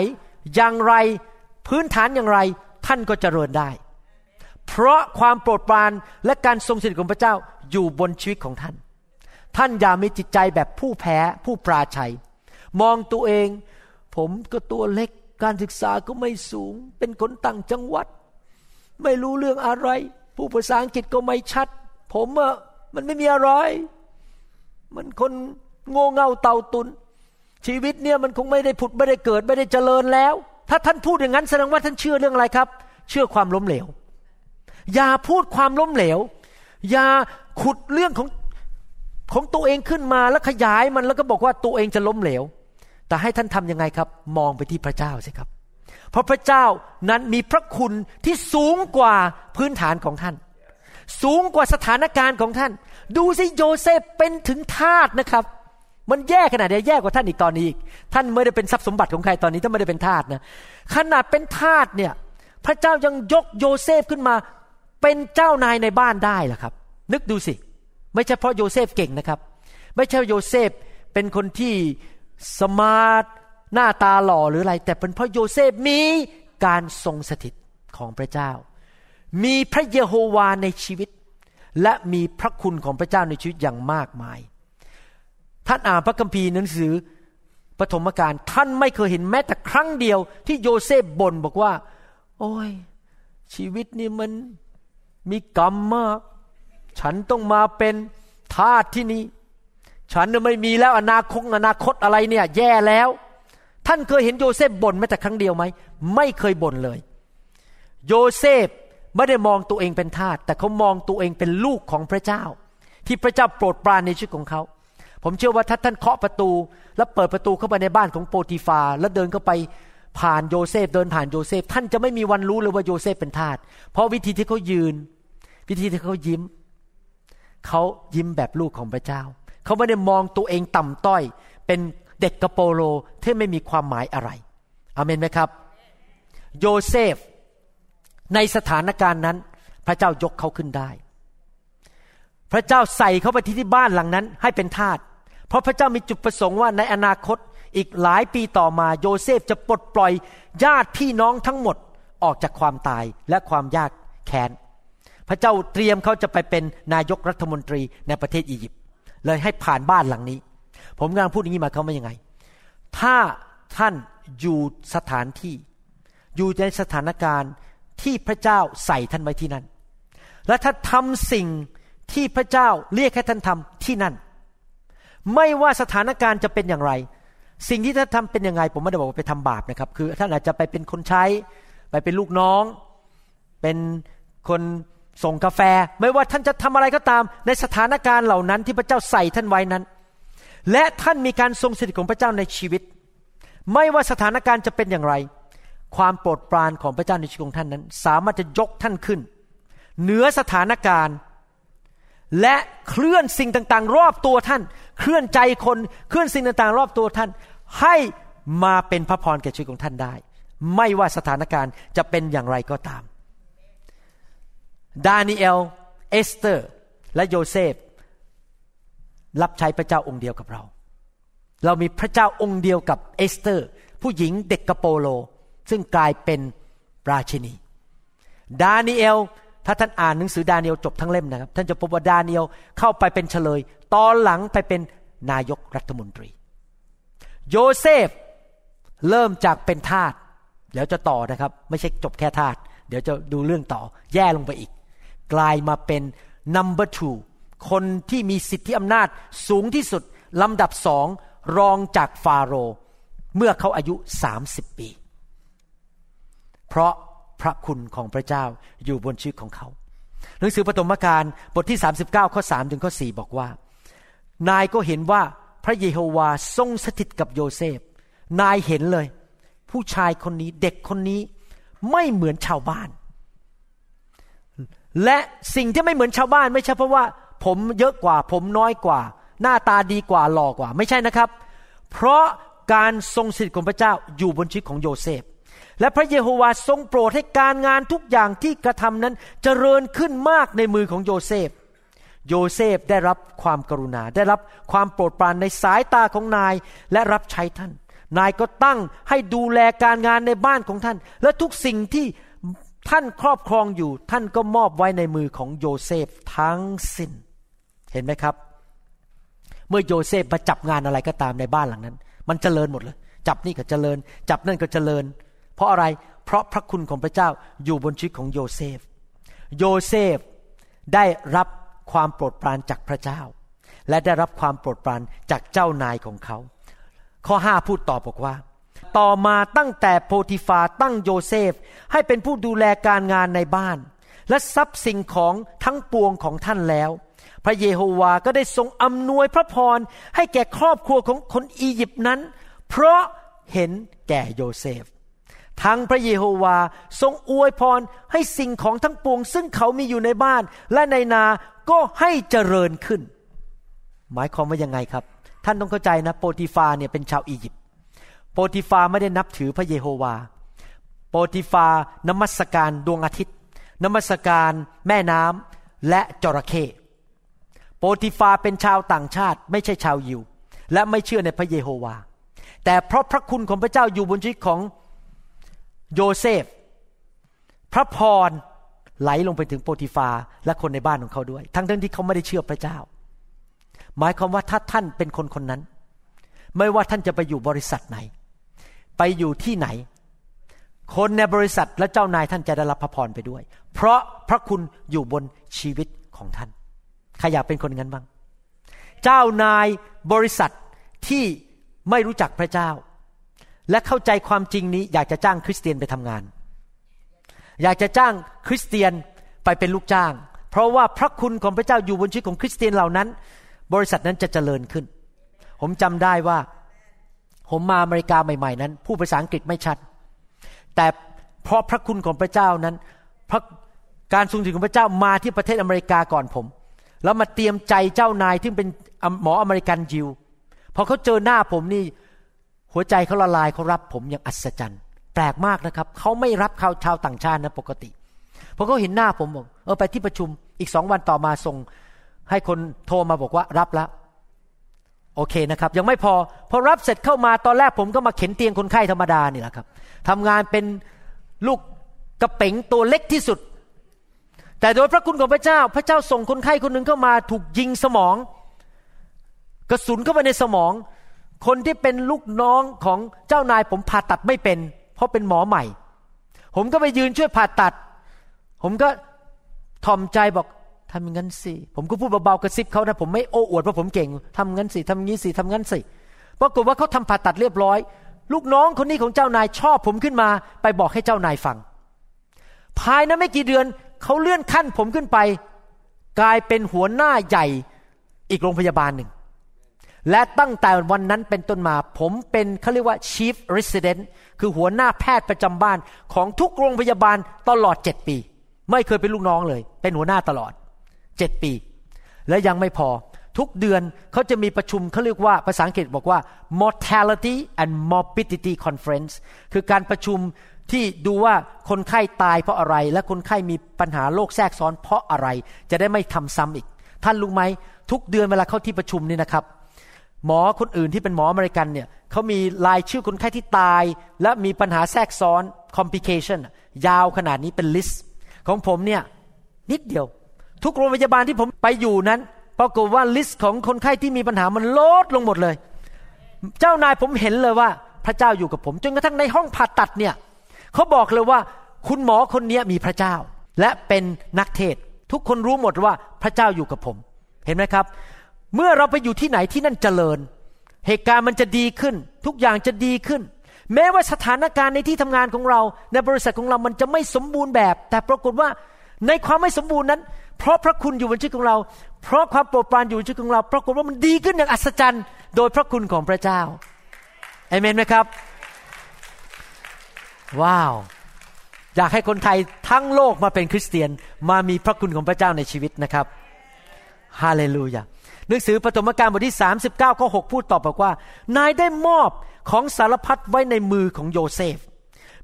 อย่างไรพื้นฐานอย่างไรท่านก็เจริญได้ เพราะความโปรดปรานและการทรงสถิตของพระเจ้าอยู่บนชีวิตของท่าน ท่านอย่ามีจิตใจแบบผู้แพ้ผู้ปราชัย มองตัวเอง ผมก็ตัวเล็กการศึกษาก็ไม่สูง เป็นคนต่างจังหวัด ไม่รู้เรื่องอะไร ผู้ภาษาอังกฤษก็ไม่ชัด ผมอะมันไม่มีอะไร มันคนโง่เง่าเต่าตุน ชีวิตเนี่ยมันคงไม่ได้ผุดไม่ได้เกิดไม่ได้เจริญแล้ว ถ้าท่านพูดอย่างนั้นแสดงว่าท่านเชื่อเรื่องอะไรครับ เชื่อความล้มเหลว อย่าพูดความล้มเหลว อย่าขุดเรื่องของ ของตัวเองขึ้นมาแล้วขยายมันแล้วก็บอกว่าตัวเองจะล้มเหลว แต่ให้ท่านทํำยังไงครับ มองไปที่พระเจ้าสิครับ เพราะพระเจ้านั้นมีพระคุณที่สูงกว่าพื้นฐานของท่าน สูงกว่าสถานการณ์ของท่าน ดูสิโยเซฟเป็นถึงทาสนะครับ มันแย่ขนาดไหนแย่กว่าท่านอีกตอนนี้อีก ท่านไม่ได้เป็นทรัพย์สมบัติของใครตอนนี้ท่านไม่ได้เป็นทาสนะ ขนาดเป็นทาสเนี่ย พระเจ้ายังยกโยเซฟขึ้นมา เป็นเจ้านายในบ้านได้ล่ะครับ นึกดูสิ ไม่ใช่เพราะโยเซฟเก่งนะครับ ไม่ใช่โยเซฟเป็นคนที่ smart หน้าตาหล่อหรืออะไร แต่เป็นเพราะโยเซฟมีการทรงสถิตของพระเจ้า มีพระเยโฮวาในชีวิต และมีพระคุณของพระเจ้าในชีวิตอย่างมากมาย ท่านอ่านพระคัมภีร์หนังสือปฐมกาลท่านไม่เคยเห็นแม้แต่ครั้งเดียว ที่โยเซฟบ่นบอกว่า โอ้ยชีวิตนี่มันมีกรรมมาก ฉันต้องมาเป็นทาสที่นี่ ฉันไม่มีแล้วอนาคตอนาคตอะไรเนี่ย แย่แล้ว ท่านเคยเห็นโยเซฟบ่นแม้แต่ครั้งเดียวไหม ไม่เคยบ่นเลย โยเซฟไม่ได้มองตัวเองเป็นทาสแต่เขามองตัวเองเป็นลูกของพระเจ้า ที่พระเจ้าโปรดปรานในชีวิตของเขาผมเชื่อว่าถ้าท่านเคาะประตู แล้วเปิดประตูเข้าไปในบ้านของโปติฟา แล้วเดินเข้าไปผ่านโยเซฟเดินผ่านโยเซฟ ท่านจะไม่มีวันรู้เลยว่าโยเซฟเป็นทาสเพราะวิธีที่เขายืน วิธีที่เขายิ้ม เขายิ้มแบบลูกของพระเจ้า เขาไม่ได้มองตัวเองต่ำต้อย เป็นเด็กกระโปโลที่ไม่มีความหมายอะไรอาเมนไหมครับ โยเซฟ ในสถานการณ์นั้น พระเจ้ายกเขาขึ้นได้ พระเจ้าใส่เขาไปที่ที่บ้านหลังนั้น ให้เป็นทาสเพราะพระเจ้ามีจุดประสงค์ว่าในอนาคตอีกหลายปีต่อมาโยเซฟจะปลดปล่อยญาติพี่น้องทั้งหมดออกจากความตายและความยากแค้น พระเจ้าเตรียมเขาจะไปเป็นนายกรัฐมนตรีในประเทศอียิปต์เลยให้ผ่านบ้านหลังนี้ ผมกำลังพูดอย่างนี้มาเขาไม่ยังไง ถ้าท่านอยู่สถานที่ อยู่ในสถานการณ์ที่พระเจ้าใส่ท่านไว้ที่นั่น และถ้าทำสิ่งที่พระเจ้าเรียกให้ท่านทำที่นั่น ไม่ว่าสถานการณ์จะเป็นอย่างไร สิ่งที่ท่านทำเป็นยังไง ผมไม่ได้บอกว่าไปทำบาปนะครับ คือท่านอาจจะไปเป็นคนใช้ ไปเป็นลูกน้อง เป็นคน ส่งกาแฟไม่ว่าท่านจะทำอะไรก็ตาม ในสถานการณ์เหล่านั้นที่พระเจ้าใส่ท่านไว้นั้น และท่านมีการทรงสถิตของพระเจ้าในชีวิต ไม่ว่าสถานการณ์จะเป็นอย่างไร ความโปรดปรานของพระเจ้าในชีวิตของท่านนั้น สามารถจะยกท่านขึ้น เหนือสถานการณ์ และเคลื่อนสิ่งต่างๆ รอบตัวท่าน เคลื่อนใจคนเคลื่อนสิ่งต่างๆ รอบตัวท่าน ให้มาเป็นพระพรแก่ชีวิตของท่านได้ ไม่ว่าสถานการณ์จะเป็นอย่างไรก็ตาม ดานิเอล เอสเตอร์ และโยเซฟ รับใช้พระเจ้าองค์เดียวกับเรา เรามีพระเจ้าองค์เดียวกับเอสเตอร์ ผู้หญิงเด็กกระโปโล ซึ่งกลายเป็นราชินี ดานิเอล ถ้าท่านอ่านหนังสือดานิเอลจบทั้งเล่มนะครับ ท่านจะพบว่าดานิเอลเข้าไปเป็นเชลย ตอนหลังไปเป็นนายกรัฐมนตรี โยเซฟเริ่มจากเป็นทาสเดี๋ยวจะต่อนะครับ ไม่ใช่จบแค่ทาสเดี๋ยวจะดูเรื่องต่อแย่ลงไปอีก กลายมาเป็น number two คนที่มีสิทธิอำนาจสูงที่สุดลำดับสองรองจากฟาโรห์เมื่อเขาอายุ 30 ปี เพราะพระคุณของพระเจ้าอยู่บนชีวิตของเขา หนังสือปฐมกาลบทที่ 39 ข้อ 3 ถึงข้อ 4 บอกว่า นายก็เห็นว่าพระเยโฮวาทรงสถิตกับโยเซฟ นายเห็นเลย ผู้ชายคนนี้เด็กคนนี้ไม่เหมือนชาวบ้าน และสิ่งที่ไม่เหมือนชาวบ้านไม่ใช่เพราะว่า ผมเยอะกว่า ผมน้อยกว่า หน้าตาดีกว่าหล่อกว่า ไม่ใช่นะครับ เพราะการทรงสถิตของพระเจ้าอยู่บนชีวิตของโยเซฟ และพระเยโฮวาทรงโปรดให้การงานทุกอย่างที่กระทำนั้นเจริญขึ้นมากในมือของโยเซฟ โยเซฟได้รับความกรุณา ได้รับความโปรดปรานในสายตาของนายและรับใช้ท่าน นายก็ตั้งให้ดูแลการงานในบ้านของท่าน และทุกสิ่งที่ ท่านครอบครองอยู่ท่านก็มอบไว้ในมือของโยเซฟทั้งสิ้น เห็นไหมครับ เมื่อโยเซฟมาจับงานอะไรก็ตามในบ้านหลังนั้น มันเจริญหมดเลย จับนี่ก็เจริญ จับนั่นก็เจริญ เพราะอะไรเพราะพระคุณของพระเจ้าอยู่บนชีวิตของโยเซฟ โยเซฟได้รับความโปรดปรานจากพระเจ้า และได้รับความโปรดปรานจากเจ้านายของเขา ข้อห้าพูดต่อบอกว่า ต่อมาตั้งแต่โปทิฟาร์ตั้งโยเซฟ ให้เป็นผู้ดูแลการงานในบ้าน และทรัพย์สิ่งของทั้งปวงของท่านแล้ว พระเยโฮวาก็ได้ทรงอำนวยพระพรให้แก่ครอบครัวของคนอียิปต์นั้น เพราะเห็นแก่โยเซฟทั้งพระเยโฮวาทรงอวยพรให้สิ่งของทั้งปวง ซึ่งเขามีอยู่ในบ้านและในนาก็ให้เจริญขึ้น หมายความว่ายังไงครับ ท่านต้องเข้าใจนะโปติฟาเนี่ยเป็นชาวอียิปต์ โปติฟาไม่ได้นับถือพระเยโฮวา โปติฟานมัสการดวงอาทิตย์ นมัสการแม่น้ำและจระเข้โปติฟาเป็นชาวต่างชาติไม่ใช่ชาวยิว และไม่เชื่อในพระเยโฮวา แต่เพราะพระคุณของพระเจ้าอยู่บนชีวิตของโยเซฟ พระพรไหลลงไปถึงโปติฟาและคนในบ้านของเขาด้วย ทั้งทั้งที่เขาไม่ได้เชื่อพระเจ้า หมายความว่าถ้าท่านเป็นคนคนนั้น ไม่ว่าท่านจะไปอยู่บริษัทไหน ไปอยู่ที่ไหน คนในบริษัทและเจ้านายท่านจะได้รับพระพรไปด้วย เพราะพระคุณอยู่บนชีวิตของท่านใครอยากเป็นคนงั้นบ้าง เจ้านายบริษัทที่ไม่รู้จักพระเจ้า และเข้าใจความจริงนี้ อยากจะจ้างคริสเตียนไปทำงาน อยากจะจ้างคริสเตียนไปเป็นลูกจ้าง เพราะว่าพระคุณของพระเจ้าอยู่บนชีวิตของคริสเตียนเหล่านั้น บริษัทนั้นจะเจริญขึ้น ผมจำได้ว่า ผมมาอเมริกาใหม่ๆ นั้นผู้ภาษาอังกฤษไม่ชัด แต่เพราะพระคุณของพระเจ้านั้นพระการทรงถึงของพระเจ้ามาที่ประเทศอเมริกาก่อนผม แล้วมาเตรียมใจเจ้านายที่เป็นหมออเมริกันยิวพอเขาเจอหน้าผมนี่หัวใจเขาละลายเขารับผมอย่างอัศจรรย์ แปลกมากนะครับเขาไม่รับเขาชาวต่างชาตินะปกติพอเขาเห็นหน้าผมบอกเออไปที่ประชุมอีกสองวันต่อมาส่งให้คนโทรมาบอกว่ารับแล้ว โอเคนะครับ ยังไม่พอพอรับเสร็จเข้ามาตอนแรกผมก็มาเข็นเตียงคนไข้ธรรมดานี่แหละครับทำงานเป็นลูกกระเป๋งตัวเล็กที่สุด แต่โดยพระคุณของพระเจ้า พระเจ้าส่งคนไข้คนหนึ่งเข้ามาถูกยิงสมอง กระสุนเข้าไปในสมอง คนที่เป็นลูกน้องของเจ้านายผมผ่าตัดไม่เป็น เพราะเป็นหมอใหม่ ผมก็ไปยืนช่วยผ่าตัด ผมก็ถ่อมใจบอก ทำงั้นสิ ผมก็พูดเบาๆกระซิบเขานะ ผมไม่โอ้อวดเพราะผมเก่งทำงั้นสิทำงี้สิทำงั้นสิปรากฏว่าเขาทำผ่าตัดเรียบร้อย ลูกน้องคนนี้ของเจ้านายชอบผมขึ้นมาไปบอกให้เจ้านายฟัง ภายในไม่กี่เดือนเขาเลื่อนขั้นผมขึ้นไป กลายเป็นหัวหน้าใหญ่อีกโรงพยาบาลหนึ่ง และตั้งแต่วันนั้นเป็นต้นมา ผมเป็นเขาเรียกว่า chief resident คือหัวหน้าแพทย์ประจำบ้านของทุกโรงพยาบาลตลอดเจ็ดปี ไม่เคยเป็นลูกน้องเลย เป็นหัวหน้าตลอด เจ็ดปี และยังไม่พอทุกเดือนเขาจะมีประชุมเขาเรียกว่าภาษาอังกฤษบอกว่า mortality and morbidity conference คือการประชุมที่ดูว่าคนไข้ตายเพราะอะไร และคนไข้มีปัญหาโรคแทรกซ้อนเพราะอะไร จะได้ไม่ทำซ้ำอีก ท่านรู้ไหม ทุกเดือนเวลาเข้าที่ประชุมนี่นะครับ หมอคนอื่นที่เป็นหมออเมริกันเนี่ยเขามีรายชื่อคนไข้ที่ตาย และมีปัญหาแทรกซ้อน complication ยาวขนาดนี้เป็นลิสต์ของผมเนี่ยนิดเดียว ทุกโรงพยาบาลที่ผมไปอยู่นั้นปรากฏว่าลิสต์ของคนไข้ที่มีปัญหามันลดลงหมดเลย เจ้านายผมเห็นเลยว่า พระเจ้าอยู่กับผม จนกระทั่งในห้องผ่าตัดเนี่ยเขาบอกเลยว่าคุณหมอคนนี้มีพระเจ้า และเป็นนักเทศ ทุกคนรู้หมดว่าพระเจ้าอยู่กับผม เห็นไหมครับ เมื่อเราไปอยู่ที่ไหนที่นั่นเจริญ เหตุการณ์มันจะดีขึ้น ทุกอย่างจะดีขึ้น แม้ว่าสถานการณ์ในที่ทำงานของเรา ในบริษัทของเรามันจะไม่สมบูรณ์แบบ แต่ปรากฏว่าในความไม่สมบูรณ์นั้น เพราะพระคุณอยู่บนชีวิตของเรา เพราะความโปรดปรานอยู่บนชีวิตของเราปรากฏว่ามันดีขึ้นอย่างอัศจรรย์ โดยพระคุณของพระเจ้าเอเมนไหมครับ ว้าว อยากให้คนไทยทั้งโลกมาเป็นคริสเตียนมามีพระคุณของพระเจ้าในชีวิตนะครับฮาเลลูยาหนังสือปฐมกาลบทที่ 39ข้อ6พูดต่อบอกว่า นายได้มอบของสารพัดไว้ในมือของโยเซฟ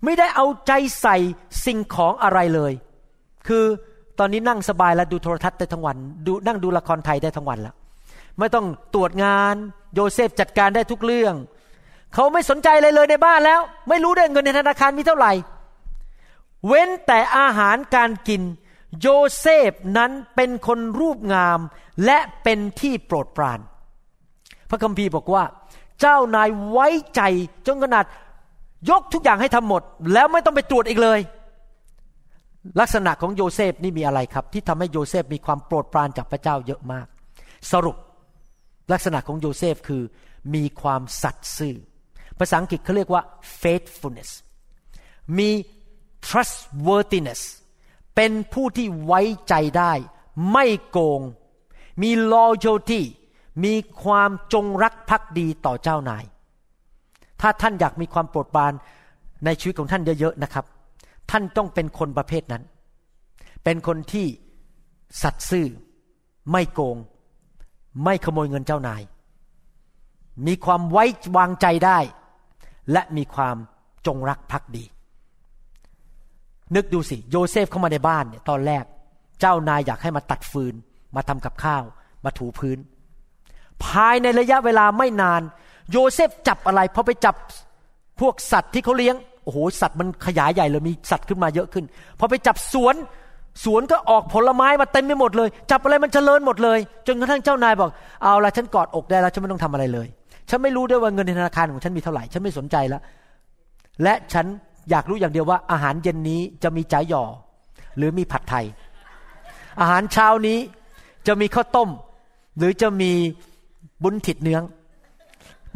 ไม่ได้เอาใจใส่สิ่งของอะไรเลย คือ ตอนนี้นั่งสบายแล้วดูโทรทัศน์ได้ทั้งวัน ดูนั่งดูละครไทยได้ทั้งวันแล้วไม่ต้องตรวจงานโยเซฟจัดการได้ทุกเรื่อง เขาไม่สนใจอะไรเลยในบ้านแล้ว ไม่รู้ด้วยเงินในธนาคารมีเท่าไหร่ เว้นแต่อาหารการกิน โยเซฟนั้นเป็นคนรูปงาม และเป็นที่โปรดปราน พระคัมภีร์บอกว่า เจ้านายไว้ใจจนขนาดยกทุกอย่างให้ทำหมด แล้วไม่ต้องไปตรวจอีกเลย ลักษณะของโยเซฟนี่มีอะไรครับ ที่ทำให้โยเซฟมีความโปรดปรานจากพระเจ้าเยอะมาก สรุปลักษณะของโยเซฟคือมีความสัตย์ซื่อ ภาษาอังกฤษเขาเรียกว่า faithfulness มี trustworthiness เป็นผู้ที่ไว้ใจได้ ไม่โกง มี loyalty มีความจงรักภักดีต่อเจ้านาย ถ้าท่านอยากมีความโปรดปรานในชีวิตของท่านเยอะๆนะครับ ท่านต้องเป็นคนประเภทนั้น เป็นคนที่สัตย์ซื่อ ไม่โกง ไม่ขโมยเงินเจ้านาย มีความไว้วางใจได้ และมีความจงรักภักดี นึกดูสิ โยเซฟเข้ามาในบ้านเนี่ยตอนแรก เจ้านายอยากให้มาตัดฟืน มาทำกับข้าว มาถูพื้น ภายในระยะเวลาไม่นาน โยเซฟจับอะไรพอไปจับพวกสัตว์ที่เขาเลี้ยง โอ้โหสัตว์มันขยายใหญ่เลยมีสัตว์ขึ้นมาเยอะขึ้นพอไปจับสวนสวนก็ออกผลไม้มาเต็มไปหมดเลย จับอะไรมันเจริญหมดเลย จนกระทั่งเจ้านายบอก เอาละฉันกอดอกได้แล้วฉันไม่ต้องทำอะไรเลย ฉันไม่รู้ด้วยว่าเงินในธนาคารของฉันมีเท่าไหร่ฉันไม่สนใจแล้วและฉันอยากรู้อย่างเดียวว่า อาหารเย็นนี้จะมีจ่ายหยอหรือมีผัดไทย อาหารเช้านี้จะมีข้าวต้ม หรือจะมีบุญถิดเนือง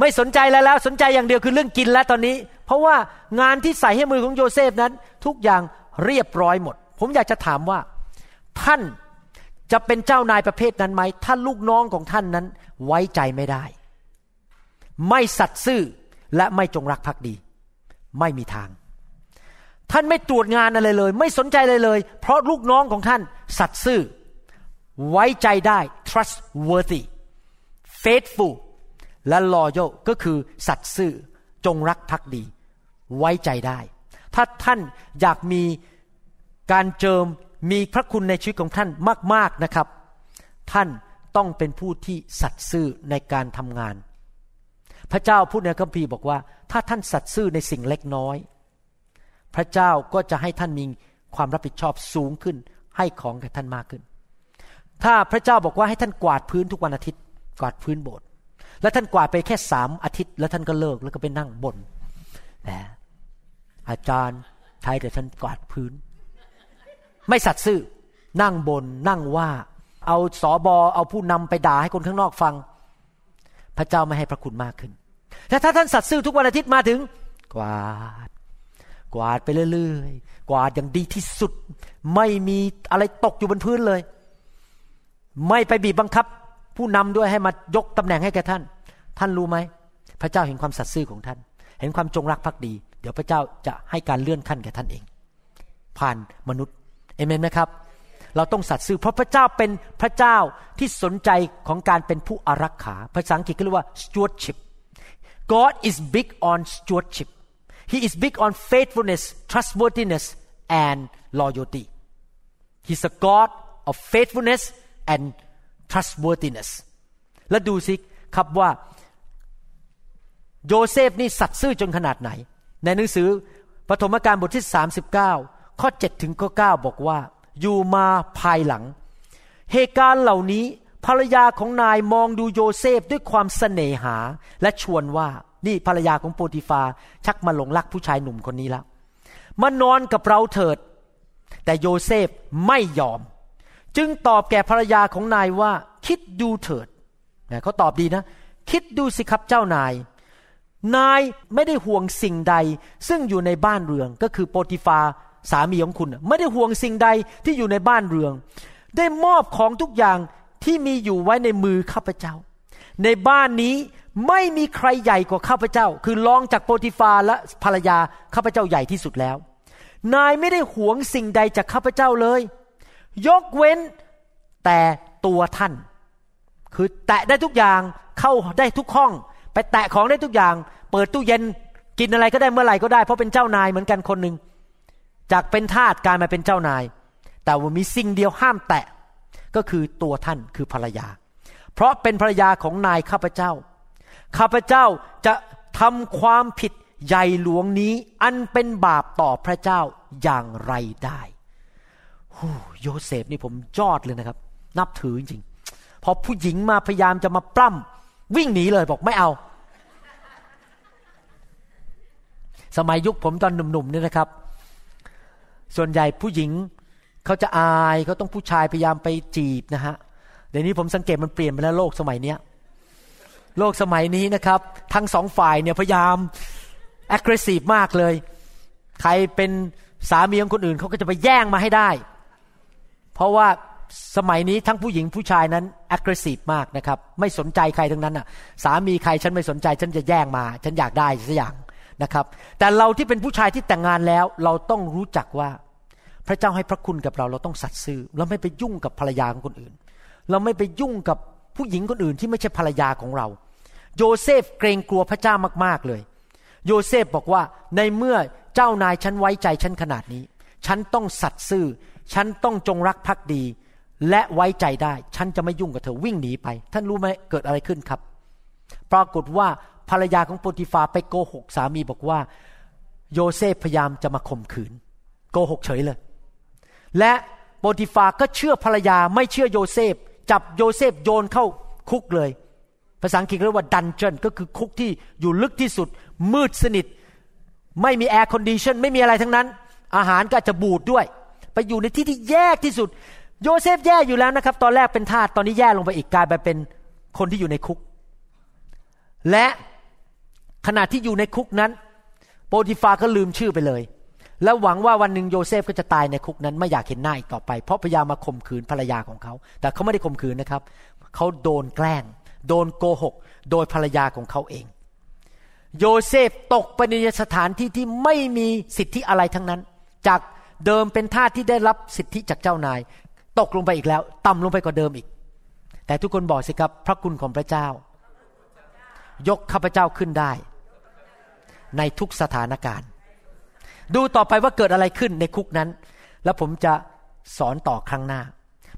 ไม่สนใจแล้วแล้วสนใจอย่างเดียวคือเรื่องกินแล้วตอนนี้ เพราะว่างานที่ใส่ให้มือของโยเซฟนั้น ทุกอย่างเรียบร้อยหมด ผมอยากจะถามว่า ท่านจะเป็นเจ้านายประเภทนั้นไหมถ้าลูกน้องของท่านนั้นไว้ใจไม่ได้ ไม่สัตย์ซื่อและไม่จงรักภักดี ไม่มีทาง ท่านไม่ตรวจงานอะไรเลย ไม่สนใจเลยเลย เพราะลูกน้องของท่านสัตย์ซื่อ ไว้ใจได้ trustworthy faithful และ loyal ก็คือสัตย์ซื่อจงรักภักดี ไว้ใจได้ ถ้าท่านอยากมีการเจิมมีพระคุณในชีวิตของท่านมาก ๆนะครับ ท่านต้องเป็นผู้ที่สัตย์ซื่อในการทำงาน พระเจ้าพูดในคัมภีร์บอกว่า ถ้าท่านสัตย์ซื่อในสิ่งเล็กน้อย พระเจ้าก็จะให้ท่านมีความรับผิดชอบสูงขึ้น ให้ของแก่ท่านมากขึ้น ถ้าพระเจ้าบอกว่าให้ท่านกวาดพื้นทุกวันอาทิตย์ กวาดพื้นโบสถ์แล้วท่านกวาดไปแค่สามอาทิตย์ แล้วท่านก็เลิกแล้วก็ไปนั่งบนแหม อาจารย์ใช้แต่ท่านกวาดพื้น ไม่สัตย์ซื่อ นั่งบนนั่งว่า เอาสอบอเอาผู้นำไปด่าให้คนข้างนอกฟัง พระเจ้าไม่ให้พระคุณมากขึ้นแต่ถ้าท่านสัตย์ซื่อทุกวันอาทิตย์มาถึง กวาด กวาดไปเรื่อยๆ กวาดอย่างดีที่สุด ไม่มีอะไรตกอยู่บนพื้นเลย ไม่ไปบีบบังคับ ผู้นำด้วยให้มายกตำแหน่งให้แก่ท่าน ท่านรู้ไหม พระเจ้าเห็นความสัตย์ซื่อของท่าน เห็นความจงรักภักดี เดี๋ยวพระเจ้าจะให้การเลื่อนขั้นแก่ท่านเอง ผ่านมนุษย์เอเมนไหมครับ เราต้องสัตย์ซื่อเพราะพระเจ้าเป็นพระเจ้าที่สนใจของการเป็นผู้อารักขาภาษาอังกฤษก็เรียกว่า stewardship God is big on stewardship He is big on faithfulness trustworthiness and loyalty He's a God of faithfulness and trustworthiness แล้วดูสิครับว่า โยเซฟนี่สัตย์ซื่อจนขนาดไหน ในหนังสือปฐมกาลบทที่ 39 ข้อ 7 ถึงข้อ 9 บอกว่า อยู่มาภายหลัง เหตุการณ์เหล่านี้ภรรยาของนายมองดูโยเซฟด้วยความเสน่หาและชวนว่านี่ภรรยาของโปติฟาชักมาหลงรักผู้ชายหนุ่มคนนี้แล้วมานอนกับเราเถิด แต่โยเซฟไม่ยอม จึงตอบแก่ภรรยาของนายว่า คิดดูเถิดนะเขาตอบดีนะ คิดดูสิครับเจ้านาย นายไม่ได้ห่วงสิ่งใด ซึ่งอยู่ในบ้านเรืองก็คือโปติฟาสามีของคุณ ไม่ได้ห่วงสิ่งใดที่อยู่ในบ้านเรืองได้มอบของทุกอย่างที่มีอยู่ไว้ในมือข้าพเจ้า ในบ้านนี้ไม่มีใครใหญ่กว่าข้าพเจ้า คือรองจากโปติฟาและภรรยาข้าพเจ้าใหญ่ที่สุดแล้ว นายไม่ได้หวงสิ่งใดจากข้าพเจ้าเลย ยกเว้นแต่ตัวท่าน คือแตะได้ทุกอย่างเข้าได้ทุกห้อง ไปแตะของได้ทุกอย่าง เปิดตู้เย็นกินอะไรก็ได้เมื่อไหร่ก็ได้ เพราะเป็นเจ้านายเหมือนกันคนหนึ่งจากเป็นทาสกลายมาเป็นเจ้านาย แต่ว่ามีสิ่งเดียวห้ามแตะก็คือตัวท่านคือภรรยา เพราะเป็นภรรยาของนายข้าพเจ้าข้าพเจ้าจะทำความผิดใหญ่หลวงนี้อันเป็นบาปต่อพระเจ้าอย่างไรได้โยเซฟนี่ผมยอดเลยนะครับ นับถือจริงพอผู้หญิงมาพยายามจะมาปล้ำวิ่งหนีเลยบอกไม่เอา สมัยยุคผมตอนหนุ่มๆนี่นะครับ ส่วนใหญ่ผู้หญิงเขาจะอายเขาต้องผู้ชายพยายามไปจีบนะฮะเดี๋ยวนี้ผมสังเกตมันเปลี่ยนไปแล้วโลกสมัยเนี้ยโลกสมัยนี้นะครับ ทั้งสองฝ่ายเนี่ยพยายาม aggressive มากเลย ใครเป็นสามีของคนอื่นเขาก็จะไปแย่งมาให้ได้ เพราะว่าสมัยนี้ทั้งผู้หญิงผู้ชายนั้น aggressive มากนะครับ ไม่สนใจใครทั้งนั้นอะ สามีใครฉันไม่สนใจ ฉันจะแย่งมา ฉันอยากได้สักอย่าง นะครับ แต่เราที่เป็นผู้ชายที่แต่งงานแล้ว เราต้องรู้จักว่าพระเจ้าให้พระคุณกับเราเราต้องสัตย์ซื่อเราไม่ไปยุ่งกับภรรยาของคนอื่น เราไม่ไปยุ่งกับผู้หญิงคนอื่นที่ไม่ใช่ภรรยาของเรา โยเซฟเกรงกลัวพระเจ้ามาก ๆเลย โยเซฟบอกว่าในเมื่อเจ้านายฉันไว้ใจฉันขนาดนี้ ฉันต้องสัตย์ซื่อ ฉันต้องจงรักภักดี และไว้ใจได้ ฉันจะไม่ยุ่งกับเธอวิ่งหนีไป ท่านรู้ไหมเกิดอะไรขึ้นครับ ปรากฏว่า ภรรยาของโปติฟาไปโกหกสามีบอกว่า โยเซฟพยายามจะมาข่มขืน โกหกเฉยเลย และโปติฟาก็เชื่อภรรยาไม่เชื่อโยเซฟ จับโยเซฟโยนเข้าคุกเลย ภาษาอังกฤษเรียกว่า dungeon ก็คือคุกที่อยู่ลึกที่สุด มืดสนิท ไม่มี air condition ไม่มีอะไรทั้งนั้น อาหารก็จะบูดด้วย ไปอยู่ในที่ที่แย่ที่สุด โยเซฟแย่อยู่แล้วนะครับ ตอนแรกเป็นทาสตอนนี้แย่ลงไปอีกกลายไปเป็นคนที่อยู่ในคุก และ ขณะที่อยู่ในคุกนั้น โปติฟาก็ลืมชื่อไปเลย แล้วหวังว่าวันหนึ่งโยเซฟก็จะตายในคุกนั้น ไม่อยากเห็นหน้าอีกต่อไป เพราะพยายามมาข่มขืนภรรยาของเขา แต่เขาไม่ได้ข่มขืนนะครับ เขาโดนแกล้ง โดนโกหก โดยภรรยาของเขาเอง โยเซฟตกไปในสถานที่ที่ไม่มีสิทธิอะไรทั้งนั้น จากเดิมเป็นทาสที่ได้รับสิทธิจากเจ้านาย ตกลงไปอีกแล้ว ต่ำลงไปกว่าเดิมอีก แต่ทุกคนบอกสิครับ พระคุณของพระเจ้า ยกข้าพเจ้าขึ้นได้ ในทุกสถานการณ์ ดูต่อไปว่าเกิดอะไรขึ้นในคุกนั้น แล้วผมจะสอนต่อครั้งหน้า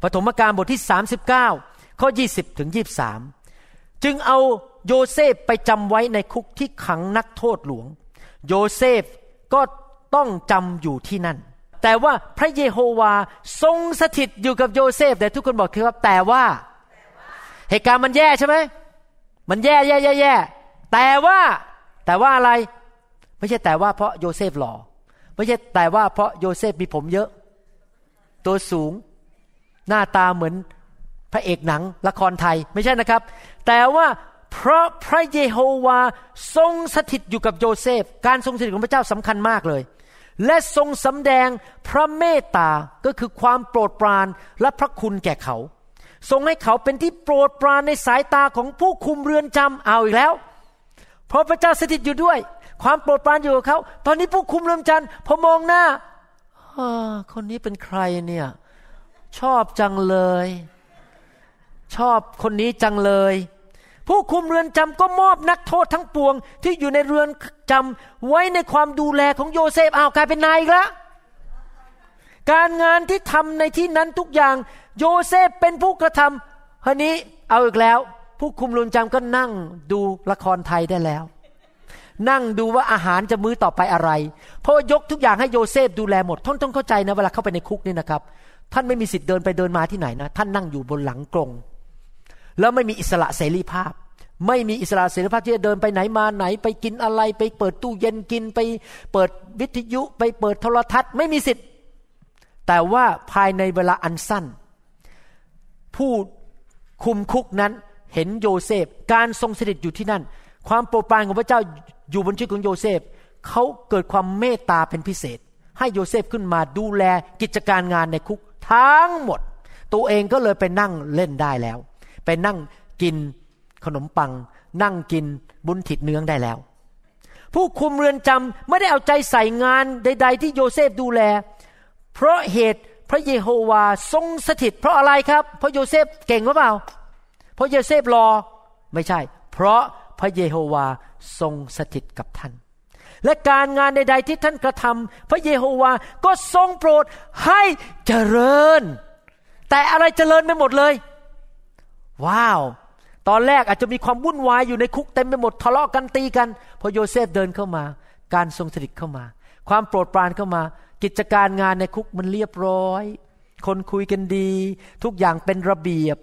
ปฐมกาลบทที่ 39 ข้อ 20 ถึง 23 จึงเอาโยเซฟไปจำไว้ในคุกที่ขังนักโทษหลวง โยเซฟก็ต้องจำอยู่ที่นั่น แต่ว่าพระเยโฮวาทรงสถิตอยู่กับโยเซฟแต่ทุกคนบอกคือว่าแต่ว่า เหตุการณ์มันแย่ใช่ไหม มันแย่แย่แย่แย่แต่ว่าแต่ว่าอะไร ไม่ใช่แต่ว่าเพราะโยเซฟหล่อไม่ใช่แต่ว่าเพราะโยเซฟมีผมเยอะ ตัวสูงหน้าตาเหมือนพระเอกหนังละครไทยไม่ใช่นะครับ แต่ว่าเพราะพระเยโฮวาทรงสถิตอยู่กับโยเซฟ การทรงสถิตของพระเจ้าสำคัญมากเลย และทรงสำแดงพระเมตตาก็คือความโปรดปรานและพระคุณแก่เขา ทรงให้เขาเป็นที่โปรดปรานในสายตาของผู้คุมเรือนจำเอาอีกแล้ว เพราะพระเจ้าสถิตอยู่ด้วย ความโปรดปรานอยู่กับเขา ตอนนี้ผู้คุมเรือนจำพอมองหน้าคนนี้เป็นใครเนี่ย ชอบจังเลย ชอบคนนี้จังเลย ผู้คุมเรือนจำก็มอบนักโทษทั้งปวง ที่อยู่ในเรือนจำไว้ในความดูแลของโยเซฟอ้าวกลายเป็นนายอีกแล้ว การงานที่ทำในที่นั้นทุกอย่าง โยเซฟเป็นผู้กระทำทีนี้เอาอีกแล้ว ผู้คุมเรือนจำก็นั่งดูละครไทยได้แล้ว นั่งดูว่าอาหารจะมื้อต่อไปอะไร เพราะยกทุกอย่างให้โยเซฟดูแลหมดท่านต้องเข้าใจนะเวลาเข้าไปในคุกนี่นะครับ ท่านไม่มีสิทธิ์เดินไปเดินมาที่ไหนนะ ท่านนั่งอยู่บนหลังกรงแล้วไม่มีอิสระเสรีภาพ ไม่มีอิสระเสรีภาพที่จะเดินไปไหนมาไหน ไปกินอะไร ไปเปิดตู้เย็นกินไปเปิดวิทยุ ไปเปิดโทรทัศน์ ไม่มีสิทธิ์ แต่ว่าภายในเวลาอันสั้น ผู้คุมคุกนั้นเห็นโยเซฟ การทรงสถิตอยู่ที่นั่น ความโปรดปรานของพระเจ้าอยู่บนชีวิตของโยเซฟเขาเกิดความเมตตาเป็นพิเศษ ให้โยเซฟขึ้นมาดูแลกิจการงานในคุกทั้งหมด ตัวเองก็เลยไปนั่งเล่นได้แล้ว ไปนั่งกินขนมปัง นั่งกินบุญถิดเนื้องได้แล้ว ผู้คุมเรือนจำไม่ได้เอาใจใส่งานใด ๆ ที่โยเซฟดูแล เพราะเหตุพระเยโฮวาทรงสถิต เพราะอะไรครับ เพราะโยเซฟเก่งหรือเปล่า เพราะโยเซฟหล่อไม่ใช่ เพราะพระเยโฮวาทรงสถิตกับท่าน และการงานใด ๆ ที่ท่านกระทำพระเยโฮวาก็ทรงโปรดให้เจริญ แตะอะไรเจริญไปหมดเลย wow ตอนแรกอาจจะมีความวุ่นวายอยู่ในคุกเต็มไปหมดทะเลาะกันตีกัน พอโยเซฟเดินเข้ามา การทรงสถิตเข้ามา ความโปรดปรานเข้ามา กิจการงานในคุกมันเรียบร้อย คนคุยกันดี ทุกอย่างเป็นระเบียบ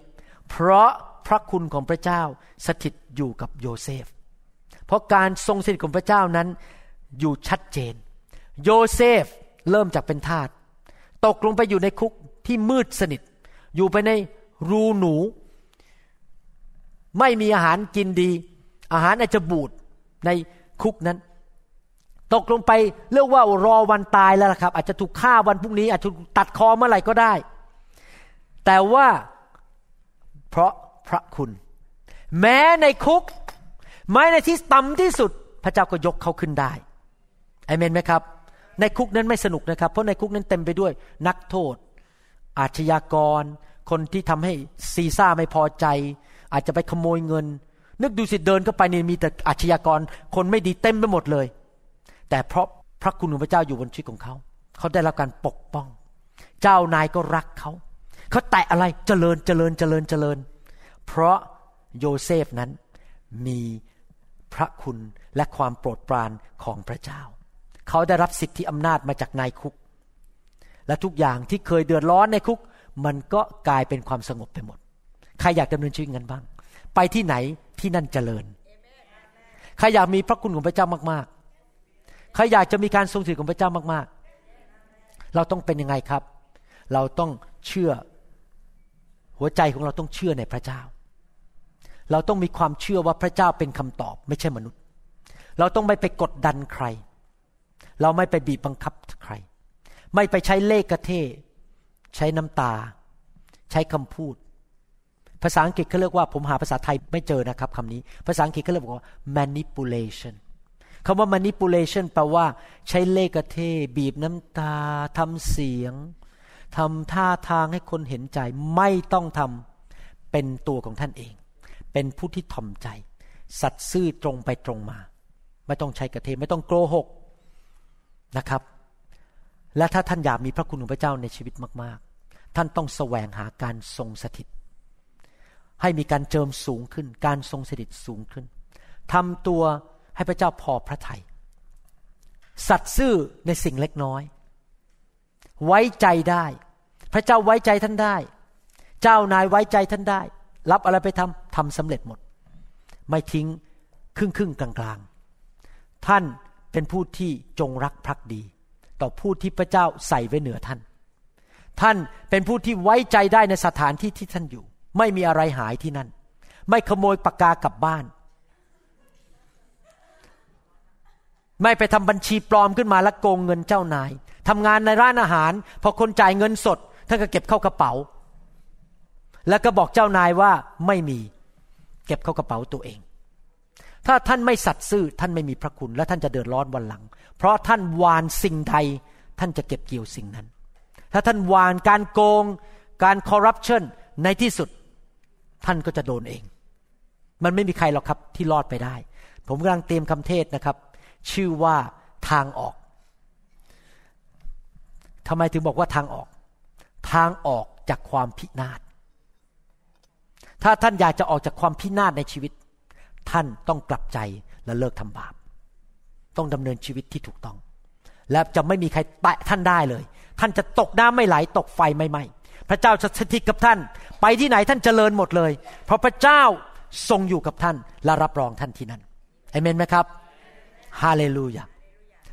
เพราะพระคุณของพระเจ้าสถิตอยู่กับโยเซฟ เพราะการทรงสถิตของพระเจ้านั้นอยู่ชัดเจน โยเซฟเริ่มจากเป็นทาสตกลงไปอยู่ในคุกที่มืดสนิท อยู่ไปในรูหนู ไม่มีอาหารกินดี อาหารอาจจะบูดในคุกนั้น ตกลงไปเรียกว่ารอวันตายแล้วครับ อาจจะถูกฆ่าวันพรุ่งนี้ อาจจะตัดคอเมื่อไหร่ก็ได้ แต่ว่าเพราะพระคุณ แม้ในคุกแม้ในที่ต่ำที่สุด พระเจ้าก็ยกเขาขึ้นได้อเมนไหมครับ ในคุกนั้นไม่สนุกนะครับ เพราะในคุกนั้นเต็มไปด้วยนักโทษ อาชญากร คนที่ทำให้ซีซ่าไม่พอใจ อาจจะไปขโมยเงิน นึกดูสิเดินเข้าไปนี่มีแต่อาชญากร คนไม่ดีเต็มไปหมดเลย แต่เพราะพระคุณของพระเจ้าอยู่บนชีวิตของเขา เขาได้รับการปกป้อง เจ้านายก็รักเขา เขาแตะอะไรเจริญเจริญเจริญเจริญ เพราะโยเซฟนั้นมีพระคุณและความโปรดปรานของพระเจ้า เขาได้รับสิทธิอำนาจมาจากนายคุก และทุกอย่างที่เคยเดือดร้อนในคุก มันก็กลายเป็นความสงบไปหมด ใครอยากดำเนินชีวิตกันบ้าง ไปที่ไหนที่นั่นเจริญ ใครอยากมีพระคุณของพระเจ้ามากๆ ใครอยากจะมีการทรงสถิตของพระเจ้ามากๆ เราต้องเป็นยังไงครับ เราต้องเชื่อหัวใจของเราต้องเชื่อในพระเจ้า เราต้องมีความเชื่อว่าพระเจ้าเป็นคำตอบ ไม่ใช่มนุษย์ เราต้องไม่ไปกดดันใคร เราไม่ไปบีบบังคับใคร ไม่ไปใช้เลขกระเทใช้น้ำตา ใช้คำพูด ภาษาอังกฤษเขาเรียกว่าผมหาภาษาไทยไม่เจอนะครับคำนี้ ภาษาอังกฤษเขาเรียกว่า manipulation คำว่า manipulation แปลว่า ใช้เลขกระเทบีบน้ำตาทำเสียงทำท่าทางให้คนเห็นใจไม่ต้องทำเป็นตัวของท่านเอง เป็นผู้ที่ถ่อมใจ สัตซ์ซื่อตรงไปตรงมา ไม่ต้องใช้กระเทไม่ต้องโกหกนะครับ และถ้าท่านอยากมีพระคุณของพระเจ้าในชีวิตมาก ๆ ท่านต้องแสวงหาการทรงสถิต ให้มีการเจิมสูงขึ้น การทรงสถิตสูงขึ้นทำตัว ให้พระเจ้าพอพระทยัยสัตซ์ซื่อในสิ่งเล็กน้อย ไว้ใจได้ พระเจ้าไว้ใจท่านได้ เจ้านายไว้ใจท่านได้ รับอะไรไปทำทำสำเร็จหมด ไม่ทิ้งครึ่งครึ่งกลางกลางท่านเป็นผู้ที่จงรักภักดี ต่อผู้ที่พระเจ้าใส่ไว้เหนือท่าน ท่านเป็นผู้ที่ไว้ใจได้ในสถานที่ที่ท่านอยู่ ไม่มีอะไรหายที่นั่น ไม่ขโมยปากกากลับบ้าน ไม่ไปทำบัญชีปลอมขึ้นมาแล้วโกงเงินเจ้านายทำงานในร้านอาหาร พอคนจ่ายเงินสดท่านก็เก็บเข้ากระเป๋า แล้วก็บอกเจ้านายว่าไม่มีเก็บเข้ากระเป๋าตัวเอง ถ้าท่านไม่สัตย์ซื่อท่านไม่มีพระคุณ และท่านจะเดือดร้อนวันหลัง เพราะท่านวานสิ่งใด ท่านจะเก็บเกี่ยวสิ่งนั้น ถ้าท่านวานการโกง การคอร์รัปชันในที่สุด ท่านก็จะโดนเอง มันไม่มีใครหรอกครับที่รอดไปได้ ผมกำลังเตรียมคำเทศนะครับ ชื่อว่าทางออกทำไมถึงบอกว่าทางออก ทางออกจากความพินาศถ้าท่านอยากจะออกจากความพินาศในชีวิต ท่านต้องกลับใจและเลิกทำบาป ต้องดำเนินชีวิตที่ถูกต้อง และจะไม่มีใครแตะท่านได้เลย ท่านจะตกน้ำไม่ไหลตกไฟไม่ไหม้พระเจ้าจะสถิตกับท่าน ไปที่ไหนท่านเจริญหมดเลย เพราะพระเจ้าทรงอยู่กับท่านและรับรองท่านที่นั่นเอเมนไหมครับ ฮาเลลูยา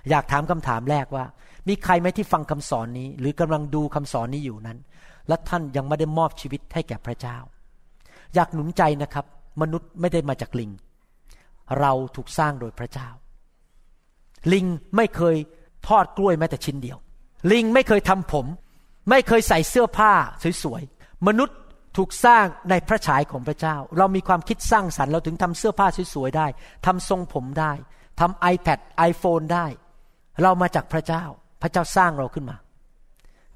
อยากถามคำถามแรกว่า มีใครไหมที่ฟังคำสอนนี้ หรือกำลังดูคำสอนนี้อยู่นั้น และท่านยังไม่ได้มอบชีวิตให้แก่พระเจ้า อยากหนุนใจนะครับ มนุษย์ไม่ได้มาจากลิง เราถูกสร้างโดยพระเจ้า ลิงไม่เคยทอดกล้วยแม้แต่ชิ้นเดียว ลิงไม่เคยทำผม ไม่เคยใส่เสื้อผ้าสวยๆมนุษย์ถูกสร้างในพระฉายของพระเจ้า เรามีความคิดสร้างสรรค์เราถึงทำเสื้อผ้าสวยๆได้ทำทรงผมได้ ทำ iPad iPhone ได้ เรามาจากพระเจ้า พระเจ้าสร้างเราขึ้นมา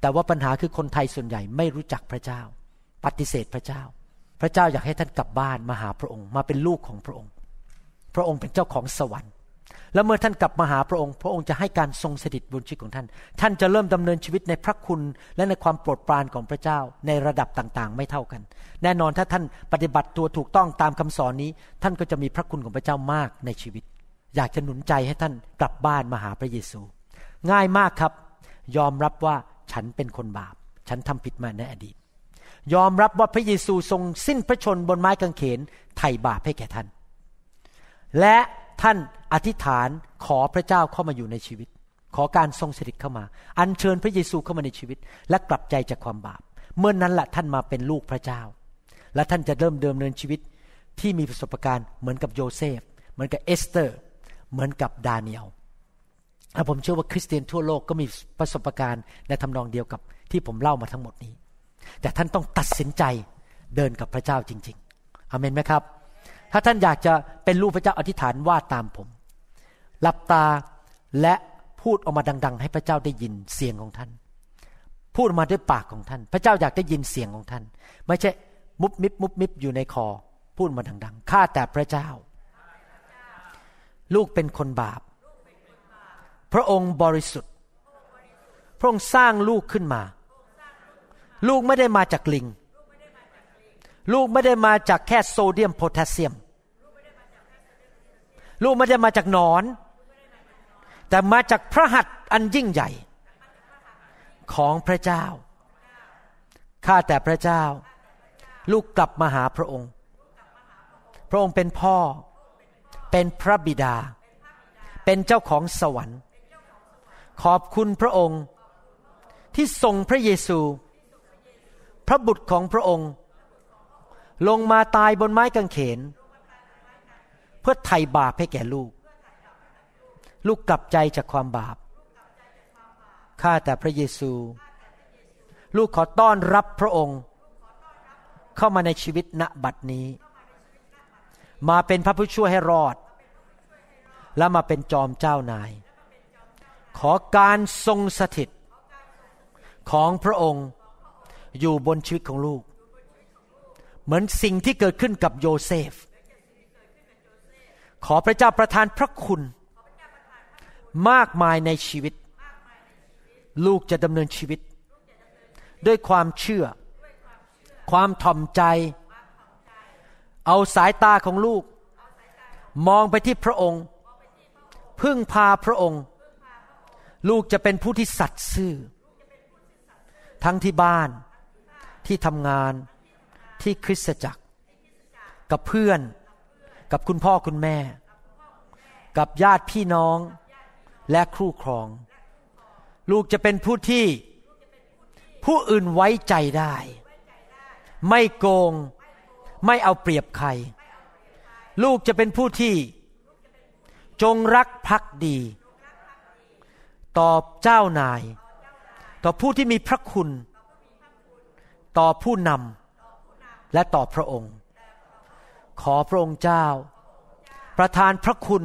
แต่ว่าปัญหาคือคนไทยส่วนใหญ่ไม่รู้จักพระเจ้า ปฏิเสธพระเจ้า พระเจ้าอยากให้ท่านกลับบ้านมาหาพระองค์ มาเป็นลูกของพระองค์ พระองค์เป็นเจ้าของสวรรค์ แล้วเมื่อท่านกลับมาหาพระองค์ พระองค์จะให้การทรงสถิตบนชีวิตของท่าน ท่านจะเริ่มดำเนินชีวิตในพระคุณและในความโปรดปรานของพระเจ้าในระดับต่างๆ ไม่เท่ากัน แน่นอนถ้าท่านปฏิบัติตัวถูกต้องตามคำสอนนี้ ท่านก็จะมีพระคุณของพระเจ้ามากในชีวิต อยากจะหนุนใจให้ท่านกลับบ้านมาหาพระเยซู ง่ายมากครับ ยอมรับว่าฉันเป็นคนบาป ฉันทำผิดมาในอดีต ยอมรับว่าพระเยซูทรงสิ้นพระชนบนไม้กางเขนไถ่บาปให้แก่ท่าน และท่านอธิษฐานขอพระเจ้าเข้ามาอยู่ในชีวิต ขอการทรงสถิตเข้ามา อัญเชิญพระเยซูเข้ามาในชีวิต และกลับใจจากความบาป เมื่อนั้นแหละท่านมาเป็นลูกพระเจ้า และท่านจะเริ่มเดิมเนินชีวิตที่มีประสบการณ์เหมือนกับโยเซฟ เหมือนกับเอสเตอร์ เหมือนกับดาเนียลและผมเชื่อว่าคริสเตียนทั่วโลกก็มีประสบการณ์ในทำนองเดียวกับที่ผมเล่ามาทั้งหมดนี้ แต่ท่านต้องตัดสินใจเดินกับพระเจ้าจริง ๆอเมนไหมครับ ถ้าท่านอยากจะเป็นลูกพระเจ้าอธิษฐานว่าตามผม หลับตาและพูดออกมาดัง ๆ ให้พระเจ้าได้ยินเสียงของท่าน พูดออกมาด้วยปากของท่าน พระเจ้าอยากได้ยินเสียงของท่าน ไม่ใช่มุบมิบมุบมิบอยู่ในคอ พูดมาดัง ๆ ข้าแต่พระเจ้า ลูกเป็นคนบาป พระองค์บริสุทธิ์ พระองค์สร้างลูกขึ้นมา ลูกไม่ได้มาจากลิง ลูกไม่ได้มาจากแค่โซเดียมโพแทสเซียม ลูกไม่ได้มาจากนอน แต่มาจากพระหัตถ์อันยิ่งใหญ่ ของพระเจ้า ข้าแต่พระเจ้า ลูกกลับมาหาพระองค์ พระองค์เป็นพ่อ เป็นพระบิดา เป็นเจ้าของสวรรค์ ขอบคุณพระองค์ ที่ทรงพระเยซู พระบุตรของพระองค์ ลงมาตายบนไม้กางเขน เพื่อไถ่บาปให้แก่ลูก ลูกกลับใจจากความบาปข้าแต่พระเยซู ลูกขอต้อนรับพระองค์ เข้ามาในชีวิตณบัดนี้ มาเป็นพระผู้ช่วยให้รอด และมาเป็นจอมเจ้านาย ขอการทรงสถิต ของพระองค์อยู่บนชีวิตของลูก เหมือนสิ่งที่เกิดขึ้นกับโยเซฟ ขอพระเจ้าประทานพระคุณ มากมายในชีวิต ลูกจะดำเนินชีวิต ด้วยความเชื่อ ความถ่อมใจ เอาสายตาของลูก มองไปที่พระองค์ พึ่งพาพระองค์ ลูกจะเป็นผู้ที่สัตย์ซื่อ ทั้งที่บ้านที่ทำงานที่คริสตจักร กับเพื่อน กับคุณพ่อคุณแม่ กับญาติพี่น้องและครู่ครอง ลูกจะเป็นผู้ที่ผู้อื่นไว้ใจได้ ไม่โกง ไม่เอาเปรียบใคร ลูกจะเป็นผู้ที่จงรักภักดี ต่อเจ้านาย ต่อผู้ที่มีพระคุณ ต่อผู้นำและต่อพระองค์ ขอพระองค์เจ้า ประทานพระคุณ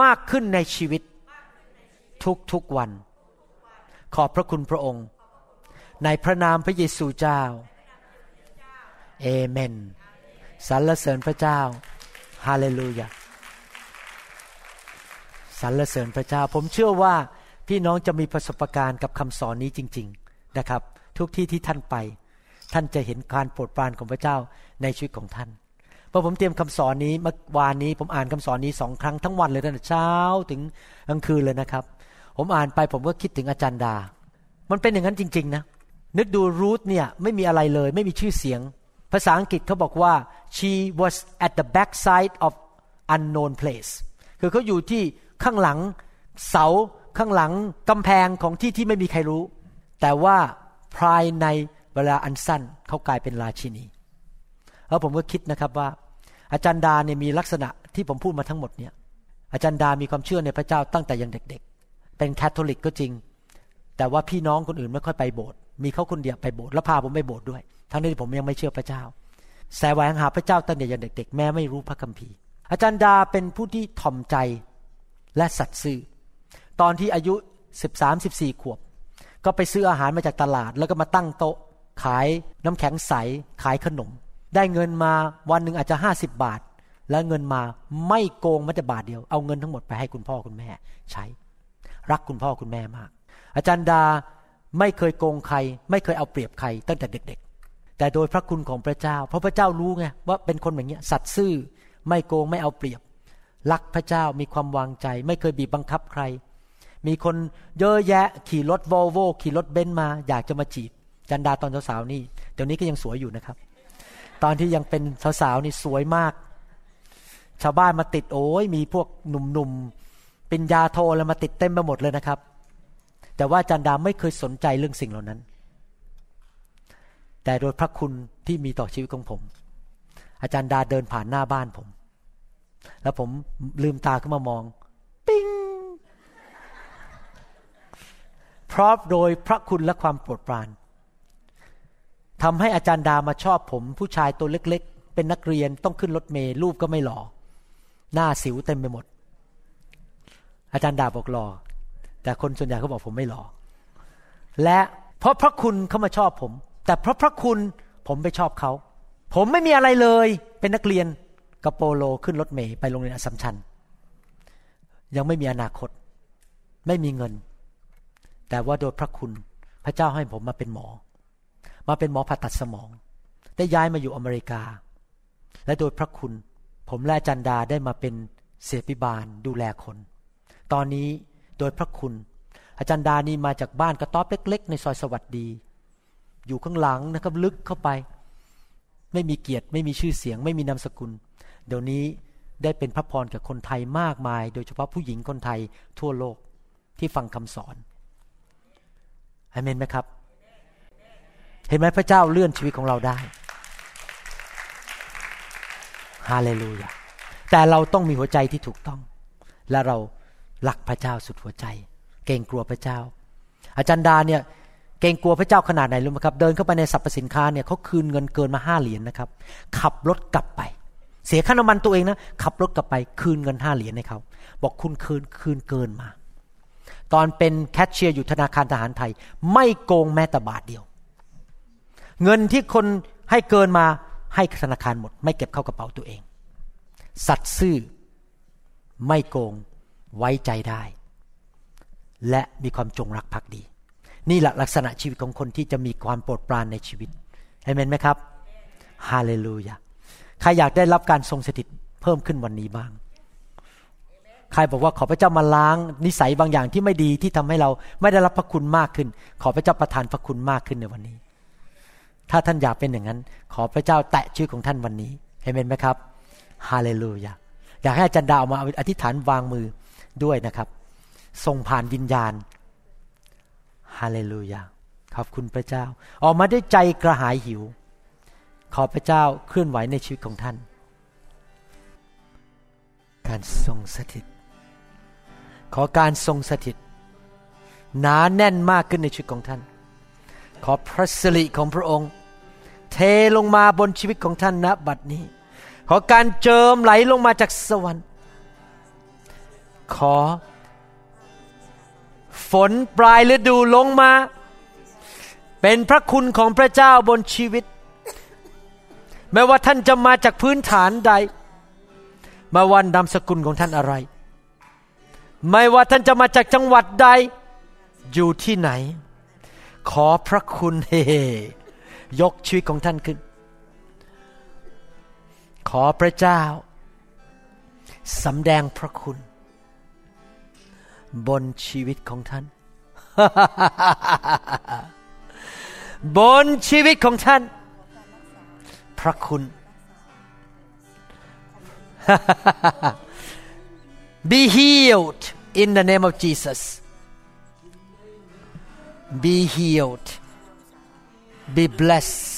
มากขึ้นในชีวิตทุกๆวัน ขอบพระคุณพระองค์ ในพระนามพระเยซูเจ้า เอเมนสรรเสริญพระเจ้าฮาเลลูยาสรรเสริญพระเจ้า ผมเชื่อว่าพี่น้องจะมีประสบการณ์กับคำสอนนี้จริง ๆนะครับ ทุกที่ที่ท่านไป ท่านจะเห็นการโปรดปรานของพระเจ้าในชีวิตของท่านพอผมเตรียมคำสอนนี้เมื่อวานนี้ ผมอ่านคำสอนนี้สองครั้งทั้งวันเลยตั้งแต่เช้าถึงกลางคืนเลยนะครับ ผมอ่านไปผมก็คิดถึงอาจารย์ดา มันเป็นอย่างนั้นจริง ๆ นะ นึกดูรูทเนี่ยไม่มีอะไรเลย ไม่มีชื่อเสียง ภาษาอังกฤษเขาบอกว่า she was at the backside of unknown place คือเขาอยู่ที่ข้างหลังเสาข้างหลังกำแพงของที่ที่ไม่มีใครรู้ แต่ว่าภายในเวลาอันสั้นเขากลายเป็นราชินีแล้วผมก็คิดนะครับว่า อาจารย์ดาเนี่ยมีลักษณะที่ผมพูดมาทั้งหมดเนี่ยอาจารย์ดามีความเชื่อในพระเจ้าตั้งแต่ยังเด็ก ๆ เป็นแคทอลิกก็จริง แต่ว่าพี่น้องคนอื่นไม่ค่อยไปโบสถ์มีเขาคนเดียวไปโบสถ์แล้วพาผมไปโบสถ์ด้วย ทั้งนี้ผมยังไม่เชื่อพระเจ้าแสวงหาพระเจ้าตั้งแต่ยังเด็ก ๆ แม้ไม่รู้พระคัมภีร์ อาจารย์ดาเป็นผู้ที่ถ่อมใจและสัตย์ซื่อ ตอนที่อายุ 13 14 ขวบ ก็ไปซื้ออาหารมาจากตลาด แล้วก็มาตั้งโต๊ะ ขายน้ำแข็งใส ขายขนม ได้เงินมาวันหนึ่งอาจจะ 50 บาท แล้วเงินมาไม่โกงแม้แต่บาทเดียว เอาเงินทั้งหมดไปให้คุณพ่อคุณแม่ใช้ รักคุณพ่อคุณแม่มาก อาจารย์ดาไม่เคยโกงใคร ไม่เคยเอาเปรียบใครตั้งแต่เด็กๆ แต่โดยพระคุณของพระเจ้า เพราะพระเจ้ารู้ไงว่าเป็นคนแบบนี้สัตย์ซื่อไม่โกงไม่เอาเปรียบ รักพระเจ้ามีความวางใจ ไม่เคยบีบบังคับใคร มีคนเยอะแยะขี่รถวอลโวขี่รถเบนซ์มา อยากจะมาจีบ จันดาตอนสาวๆนี่เดี๋ยวนี้ก็ยังสวยอยู่นะครับ ตอนที่ยังเป็นสาวๆนี่สวยมาก ชาวบ้านมาติดโอ้ยมีพวกหนุ่มๆเป็นยาโทอะไรมาติดเต็มไปหมดเลยนะครับ แต่ว่าจันดาไม่เคยสนใจเรื่องสิ่งเหล่านั้น แต่โดยพระคุณที่มีต่อชีวิตของผม อาจารย์ดาเดินผ่านหน้าบ้านผม แล้วผมลืมตาขึ้นมามอง ปิ้งเพราะโดยพระคุณและความโปรดปรานทำให้อาจารย์ดามาชอบผม ผู้ชายตัวเล็ก ๆ เป็นนักเรียนต้องขึ้นรถเมล์รูปก็ไม่หล่อ หน้าสิวเต็มไปหมด อาจารย์ดาบอกหล่อแต่คนส่วนใหญ่เขาบอกผมไม่หล่อและเพราะพระคุณเขามาชอบผม แต่เพราะพระคุณผมไปชอบเขา ผมไม่มีอะไรเลย เป็นนักเรียนกระโปโลขึ้นรถเมย์ไปโรงเรียนอสมชัญ ยังไม่มีอนาคต ไม่มีเงิน แต่ว่าโดยพระคุณพระเจ้าให้ผมมาเป็นหมอ มาเป็นหมอผ่าตัดสมอง ได้ย้ายมาอยู่อเมริกา และโดยพระคุณ ผมและจันดาได้มาเป็นเสพิบาลดูแลคน ตอนนี้โดยพระคุณ อาจารย์ดานี่มาจากบ้านกระต๊อบเล็ก ๆ ในซอยสวัสดี อยู่ข้างหลังนะครับ ลึกเข้าไป ไม่มีเกียรติ ไม่มีชื่อเสียง ไม่มีนามสกุล เดี๋ยวนี้ได้เป็นพระพรกับคนไทยมากมาย โดยเฉพาะผู้หญิงคนไทยทั่วโลกที่ฟังคำสอนอเมนไหมครับ เห็นไหมพระเจ้าเลื่อนชีวิตของเราได้ฮาเลลูยาแต่เราต้องมีหัวใจที่ถูกต้อง และเรารักพระเจ้าสุดหัวใจ เกรงกลัวพระเจ้า อาจารย์ดาเนี่ย เกรงกลัวพระเจ้าขนาดไหนรู้ไหมครับ เดินเข้าไปในสรรพสินค้าเนี่ยเขาคืนเงินเกินมาห้าเหรียญนนะครับ ขับรถกลับไป เสียค่าน้ำมันตัวเองนะ ขับรถกลับไปคืนเงินห้าเหรียญให้เขาบอกคุณคืนคืนเกินมา ตอนเป็นแคชเชียร์อยู่ธนาคารทหารไทย ไม่โกงแม้แต่บาทเดียว เงินที่คนให้เกินมาให้ธนาคารหมด ไม่เก็บเข้ากระเป๋าตัวเอง สัตซ์ซื่อไม่โกงไว้ใจได้ และมีความจงรักภักดี นี่แหละลักษณะชีวิตของคนที่จะมีความโปรดปรานในชีวิตเห็นไหมครับฮาเลลูยาใครอยากได้รับการทรงสถิตเพิ่มขึ้นวันนี้บ้าง ใครบอกว่าขอพระเจ้ามาล้างนิสัยบางอย่างที่ไม่ดีที่ทำให้เราไม่ได้รับพระคุณมากขึ้น ขอพระเจ้าประทานพระคุณมากขึ้นในวันนี้ ถ้าท่านอยากเป็นอย่างนั้น ขอพระเจ้าแตะชื่อของท่านวันนี้เห็นไหมครับฮาเลลูยาอยากให้อาจารย์ดาวมาอธิษฐานวางมือด้วยนะครับส่งผ่านวิญญาณ ฮาเลลูยาขอบคุณพระเจ้า ออกมาด้วยใจกระหายหิว ขอพระเจ้าเคลื่อนไหวในชีวิตของท่าน การทรงสถิต ขอการทรงสถิตหนาแน่นมากขึ้นในชีวิตของท่าน ขอพระสิริของพระองค์ เทลงมาบนชีวิตของท่านณบัดนี้ ขอการเจิมไหลลงมาจากสวรรค์ ขอ ฝนปลายฤดูลงมา เป็นพระคุณของพระเจ้าบนชีวิต ไม่ว่าท่านจะมาจากพื้นฐานใด มาวันนามสกุลของท่านอะไร ไม่ว่าท่านจะมาจากจังหวัดใด อยู่ที่ไหน ขอพระคุณเฮยกชีวิตของท่านขึ้น ขอพระเจ้าสำแดงพระคุณ บนชีวิตของท่าน บนชีวิตของท่าน พระคุณ Be healed in the name of Jesus Be healed Be blessed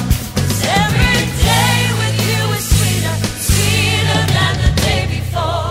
soul.